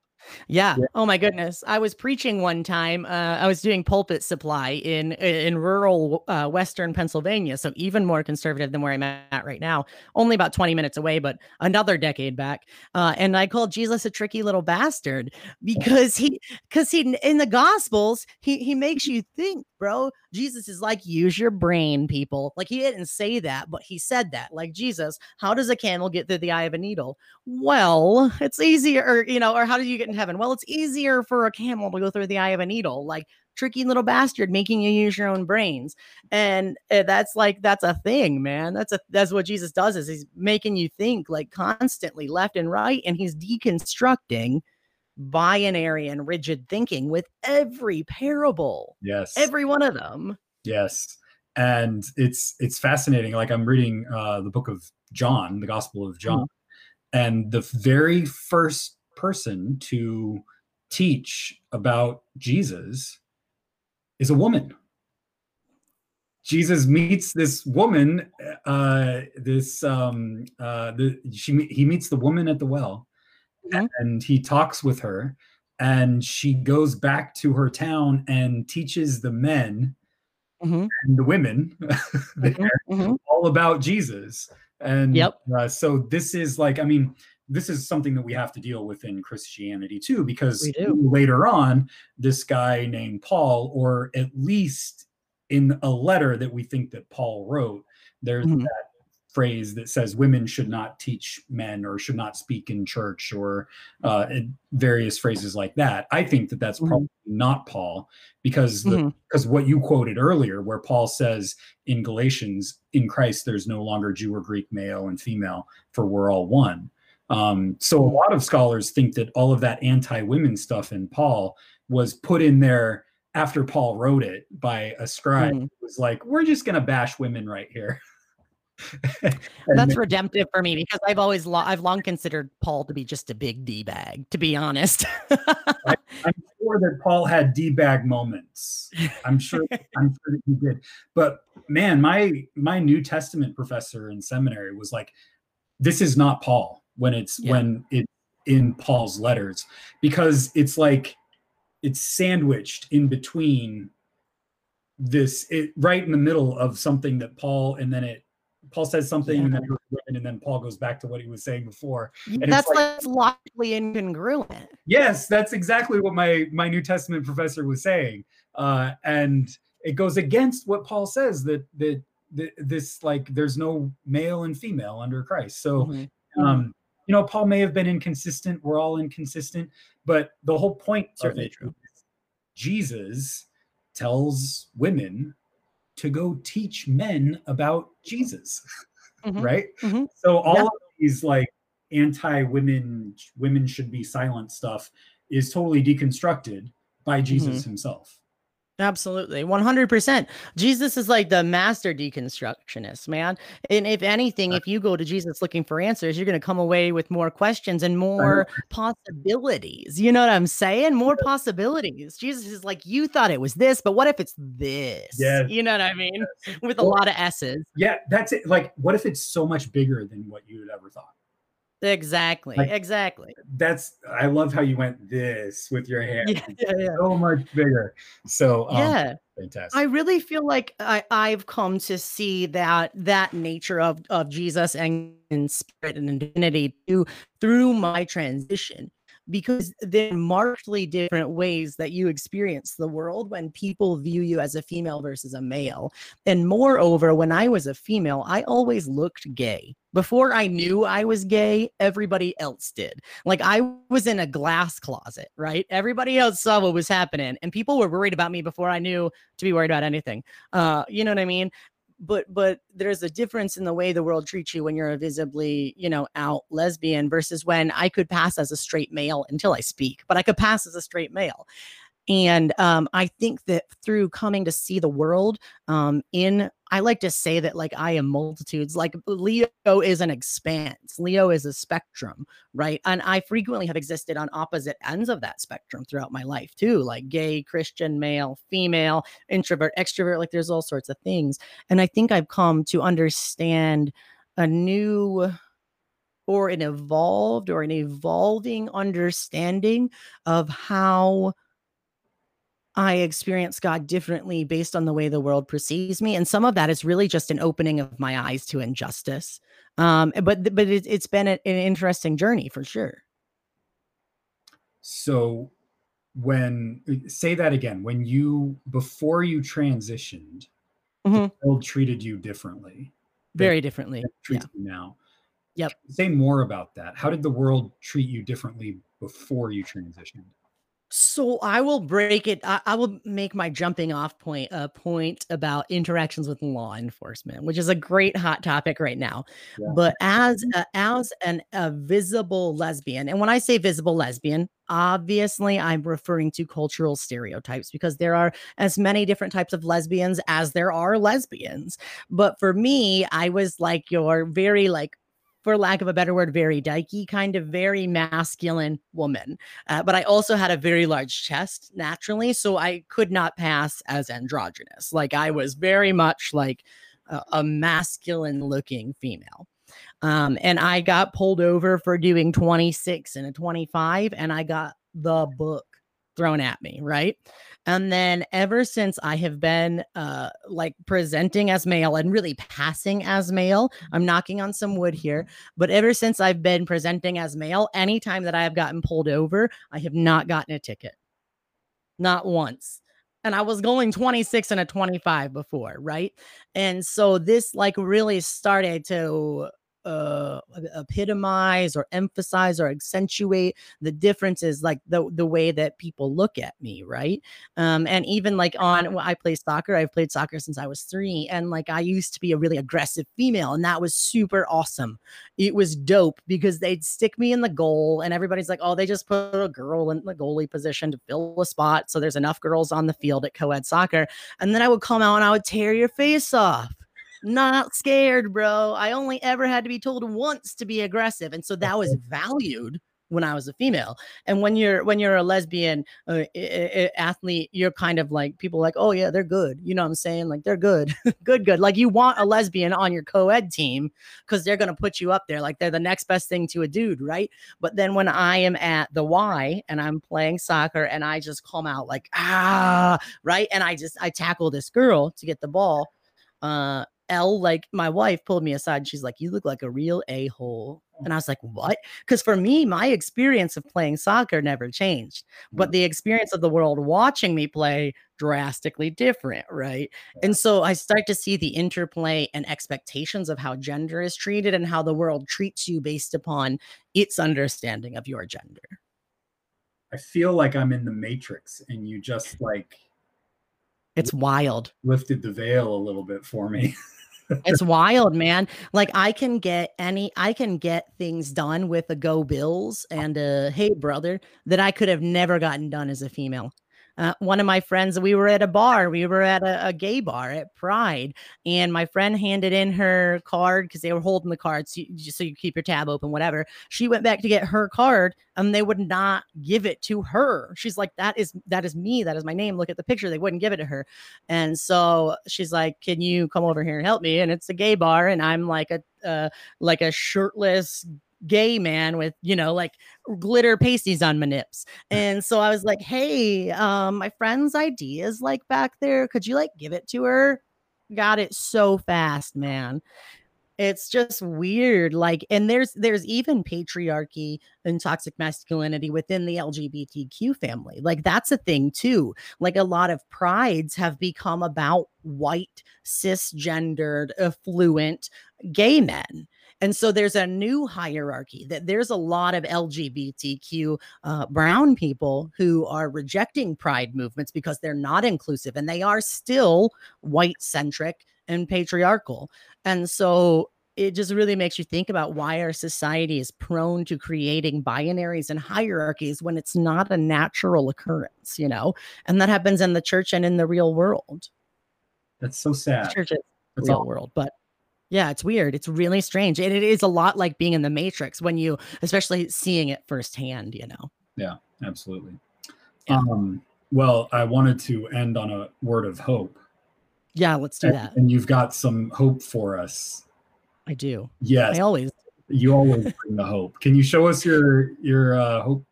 yeah. Yeah. Oh my goodness. I was preaching one time. Uh, I was doing pulpit supply in in rural uh, Western Pennsylvania, so even more conservative than where I'm at right now. Only about 20 minutes away, but another decade back. Uh, and I called Jesus a tricky little bastard because he because he in the Gospels he he makes you think, bro. Jesus is like use your brain, people. Like he didn't say that, but he said that. Like Jesus, how does a camel get through the eye of a needle? Well, it's easier, or, you know, or how do you get in heaven? Well, it's easier for a camel to go through the eye of a needle. Like tricky little bastard making you use your own brains. And uh, that's like that's a thing, man. That's a that's what Jesus does is he's making you think like constantly left and right and he's deconstructing binary and rigid thinking with every parable. yes Every one of them. Yes. And it's it's fascinating. Like I'm reading uh the book of John, the Gospel of John, and the very first person to teach about Jesus is a woman. Jesus meets this woman, uh, this um, uh, the she he meets the woman at the well, Mhm. and he talks with her, and she goes back to her town and teaches the men Mhm, and the women there mhm, mhm. all about Jesus. And Yep. uh, so this is like, I mean, this is something that we have to deal with in Christianity too, because later on, this guy named Paul, or at least in a letter that we think that Paul wrote, there's Mhm. that phrase that says women should not teach men or should not speak in church or uh, various phrases like that. I think that that's Mhm. probably not Paul because the Mhm. because what you quoted earlier, where Paul says in Galatians, in Christ, there's no longer Jew or Greek, male and female, for we're all one. Um, so a lot of scholars think that all of that anti-women stuff in Paul was put in there after Paul wrote it by a scribe. Mhm. It was like, we're just gonna bash women right here. (laughs) (laughs) That's redemptive for me because I've always lo- I've long considered Paul to be just a big d bag, to be honest. (laughs) I'm sure that Paul had d-bag moments. I'm sure. (laughs) I'm sure that he did. But man, my my New Testament professor in seminary was like, "This is not Paul." When it's Yeah. when it in Paul's letters, because it's like it's sandwiched in between this it right in the middle of something that Paul and then it Paul says something and then it goes to women, and then Paul goes back to what he was saying before. it's That's like- like logically incongruent. Yes, that's exactly what my my New Testament professor was saying, uh, and it goes against what Paul says that that, that this like there's no male and female under Christ. So Mhm. um, you know, Paul may have been inconsistent. We're all inconsistent, but the whole point Certainly of it true. Jesus tells women to go teach men about Jesus, (laughs) Mhm. right? Mhm. So all Yeah. of these like anti-women, women should be silent stuff is totally deconstructed by Mm-hmm. Jesus himself. Absolutely. 100%. Jesus is like the master deconstructionist, man. And if anything, if you go to Jesus looking for answers, you're going to come away with more questions and more possibilities. You know what I'm saying? More possibilities. Jesus is like, you thought it was this, but what if it's this? Yes. You know what I mean? With a Well- lot of S's. Yeah, that's it. Like, what if it's so much bigger than what you had ever thought? Exactly. Like- exactly. That's I love how you went this with your hand. Yeah. Yeah. yeah. So much bigger. So um, yeah. fantastic. I really feel like I, I've come to see that that nature of of Jesus and in spirit and in divinity too through my transition. Because they're markedly different ways that you experience the world when people view you as a female versus a male. And moreover, when I was a female, I always looked gay. Before I knew I was gay, everybody else did. Like I was in a glass closet, right? Everybody else saw what was happening, and people were worried about me before I knew to be worried about anything. Uh, you know what I mean? But but there's a difference in the way the world treats you when you're a visibly you know out lesbian versus when i could pass as a straight male until i speak but i could pass as a straight male and um, I think that through coming to see the world um, in, I like to say that like I am multitudes. Like Leo is an expanse, Leo is a spectrum, right? And I frequently have existed on opposite ends of that spectrum throughout my life too, like gay, Christian, male, female, introvert, extrovert. Like there's all sorts of things. And I think I've come to understand a new or an evolved or an evolving understanding of how I experience God differently based on the way the world perceives me, and some of that is really just an opening of my eyes to injustice. Um, but but it, has been a, an interesting journey for sure. So, when uh, say that again, when you before you transitioned, mm-hmm. the world treated you differently, very differently. Treats yeah. you now. Yep. Say more about that. How did the world treat you differently before you transitioned? So I will break it. I, I, will make my jumping off point a point about interactions with law enforcement, which is a great hot topic right now. Yeah. But as mm-hmm. a, as an a visible lesbian, and when I say visible lesbian, obviously I'm referring to cultural stereotypes because there are as many different types of lesbians as there are lesbians. But for me, I was like your very like for lack of a better word, very dykey, kind of very masculine woman. Uh, but I also had a very large chest naturally. So I could not pass as androgynous. Like I was very much like a, a masculine looking female. Um, and I got pulled over for doing 26 and a 25, and I got the book thrown at me, right? And then ever since I have been uh like presenting as male and really passing as male, I'm knocking on some wood here, but ever since I've been presenting as male, anytime that I have gotten pulled over, I have not gotten a ticket. Not once and I was going 26 and a 25 before, right? And so this like really started to uh, epitomize or emphasize or accentuate the differences like the the way that people look at me right? Um and even like on well, i play soccer i've played soccer since i was three and like i used to be a really aggressive female and that was super awesome. It was dope because they'd stick me in the goal and everybody's like oh they just put a girl in the goalie position to fill a spot so there's enough girls on the field at co-ed soccer and then i would come out and i would tear your face off not scared, bro. I only ever had to be told once to be aggressive. And so that was (laughs) valued when I was a female. And when you're when you're a lesbian uh, athlete, you're kind of like people like, oh yeah, they're good. You know what I'm saying? Like they're good, (laughs) good, good. Like you want a lesbian on your co-ed team because they're gonna put you up there. Like they're the next best thing to a dude, right? But then when I am at the Y and I'm playing soccer and I just come out like ah, right, and I just I tackle this girl to get the ball. Uh, L, like my wife pulled me aside and she's like, You look like a real a hole. Oh. And I was like, What? Because for me, my experience of playing soccer never changed, but mm. the experience of the world watching me play drastically different. Right. And so I start to see the interplay and expectations of how gender is treated and how the world treats you based upon its understanding of your gender. I feel like I'm in the matrix and you just like, it's wild. Lifted the veil a little bit for me. (laughs) it's wild, man. Like I can get any, I can get things done with a go bills and a hey brother that I could have never gotten done as a female. Uh, one of my friends, we were at a bar, we were at a, a gay bar at Pride, and my friend handed in her card because they were holding the cards, so you, so you keep your tab open, whatever. She went back to get her card, and they would not give it to her. She's like, "That is that is me. That is my name. Look at the picture." They wouldn't give it to her, and so she's like, "Can you come over here and help me?" And it's a gay bar, and I'm like a uh, like a shirtless gay man with you know like glitter pasties on my nips. (laughs) And so i was like hey um my friend's id is like back there. Could you like give it to her? Got it so fast man. It's just weird like and there's there's even patriarchy and toxic masculinity within the lgbtq family. Like that's a thing too. Like a lot of prides have become about white cisgendered affluent gay men and so there's a new hierarchy that there's a lot of LGBTQ uh, brown people who are rejecting pride movements because they're not inclusive and they are still white centric and patriarchal. And so it just really makes you think about why our society is prone to creating binaries and hierarchies when it's not a natural occurrence, you know? And that happens in the church and in the real world. That's so sad. The church is That's real all. world, but yeah, it's weird. It's really strange. And it is a lot like being in the Matrix when you, especially seeing it firsthand, you know? Yeah, absolutely. Yeah. Um, well, I wanted to end on a word of hope. Yeah, let's do and, that. And you've got some hope for us. I do. Yes. I always. You always bring the hope. Can you show us your your uh, hope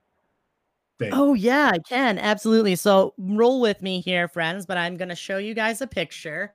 Thing. Oh yeah, I can absolutely. So roll with me here, friends. But I'm going to show you guys a picture.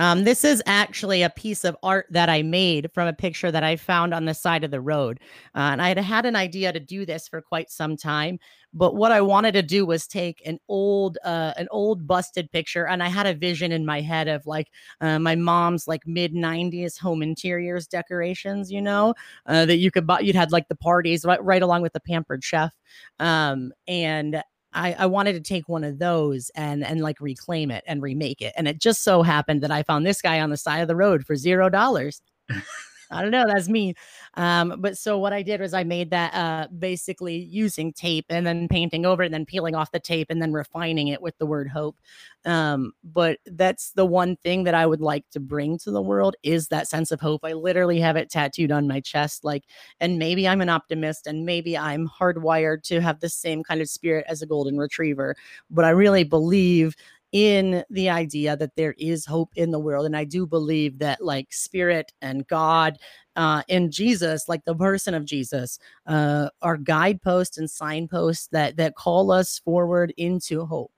Um, this is actually a piece of art that I made from a picture that I found on the side of the road. Uh, and I had had an idea to do this for quite some time, but what I wanted to do was take an old, uh, an old busted picture, and I had a vision in my head of like uh, my mom's like mid '90s home interiors decorations, you know, uh, that you could buy. You'd had like the parties right, right along with the pampered chef, um, and I, I wanted to take one of those and and like reclaim it and remake it. And it just so happened that I found this guy on the side of the road for zero dollars. (laughs) I don't know. That's me. Um, but so what I did was I made that uh, basically using tape and then painting over it and then peeling off the tape and then refining it with the word hope. Um, but that's the one thing that I would like to bring to the world is that sense of hope. I literally have it tattooed on my chest. Like, and maybe I'm an optimist and maybe I'm hardwired to have the same kind of spirit as a golden retriever. But I really believe in the idea that there is hope in the world. And I do believe that, like, spirit and God uh, and Jesus, like the person of Jesus, uh, are guideposts and signposts that that call us forward into hope.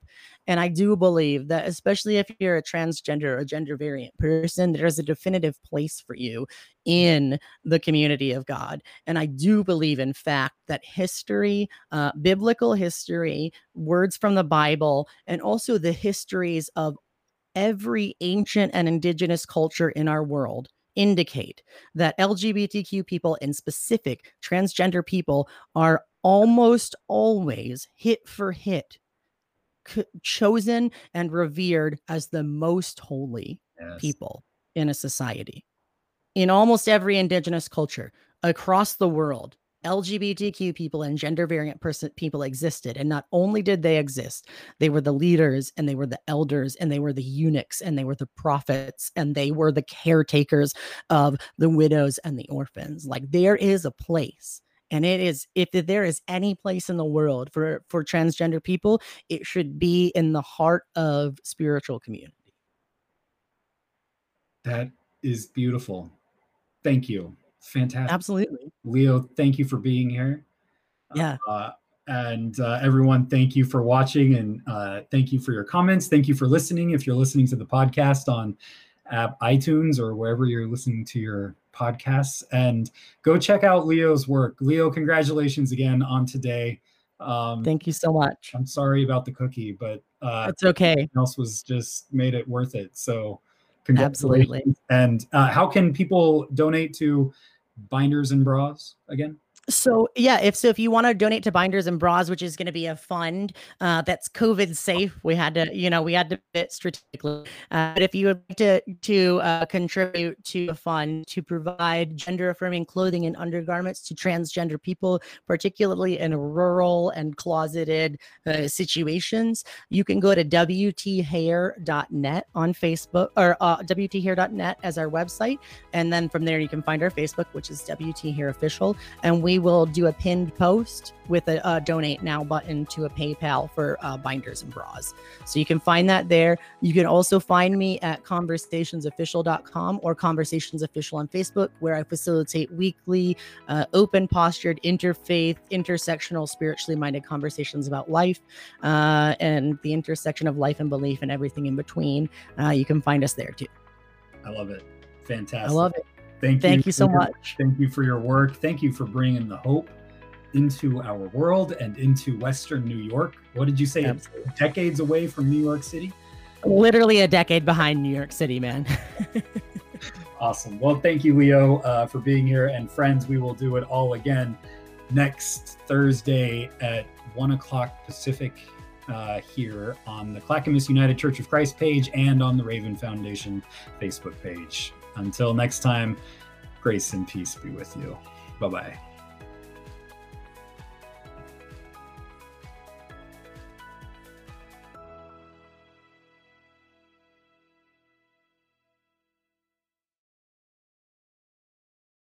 And I do believe that, especially if you're a transgender or gender variant person, there's a definitive place for you in the community of God. And I do believe, in fact, that history, uh, biblical history, words from the Bible, and also the histories of every ancient and indigenous culture in our world indicate that LGBTQ people, in specific transgender people, are almost always hit for hit c- chosen and revered as the most holy yes. people in a society. In almost every indigenous culture across the world, LGBTQ people and gender variant person people existed. And not only did they exist, they were the leaders and they were the elders and they were the eunuchs and they were the prophets and they were the caretakers of the widows and the orphans. Like there is a place and it is if there is any place in the world for for transgender people it should be in the heart of spiritual community. That is beautiful. Thank you. Fantastic. Absolutely. Leo thank you for being here. Yeah. Uh, and uh, everyone thank you for watching and uh, thank you for your comments. Thank you for listening if you're listening to the podcast on app itunes or wherever you're listening to your podcasts and go check out Leo's work. Leo, congratulations again on today. Um, Thank you so much. I'm sorry about the cookie, but uh, it's okay. Else was just made it worth it. So, absolutely. And uh, how can people donate to Binders and Bras again? So yeah, if so, if you want to donate to Binders and Bras, which is going to be a fund uh, that's COVID safe, we had to, you know, we had to fit strategically. Uh, but if you would like to to uh, contribute to a fund to provide gender affirming clothing and undergarments to transgender people, particularly in rural and closeted uh, situations, you can go to wthair.net on Facebook or uh, wthair.net as our website, and then from there you can find our Facebook, which is WT Hair Official, and we we will do a pinned post with a, a donate now button to a PayPal for uh, binders and bras. So you can find that there. You can also find me at conversationsofficial.com or conversationsofficial on Facebook, where I facilitate weekly, uh, open postured, interfaith, intersectional, spiritually minded conversations about life uh, and the intersection of life and belief and everything in between. Uh, you can find us there too. I love it. Fantastic. I love it. Thank you. Thank you so your- much. Thank you for your work. Thank you for bringing the hope into our world and into Western New York. What did you say? Decades away from New York City. Literally a decade behind New York City, man. (laughs) Awesome. Well, thank you, Leo, uh, for being here. And friends, we will do it all again next Thursday at one o'clock Pacific uh, here on the Clackamas United Church of Christ page and on the Raven Foundation Facebook page. Until next time, grace and peace be with you. Bye bye.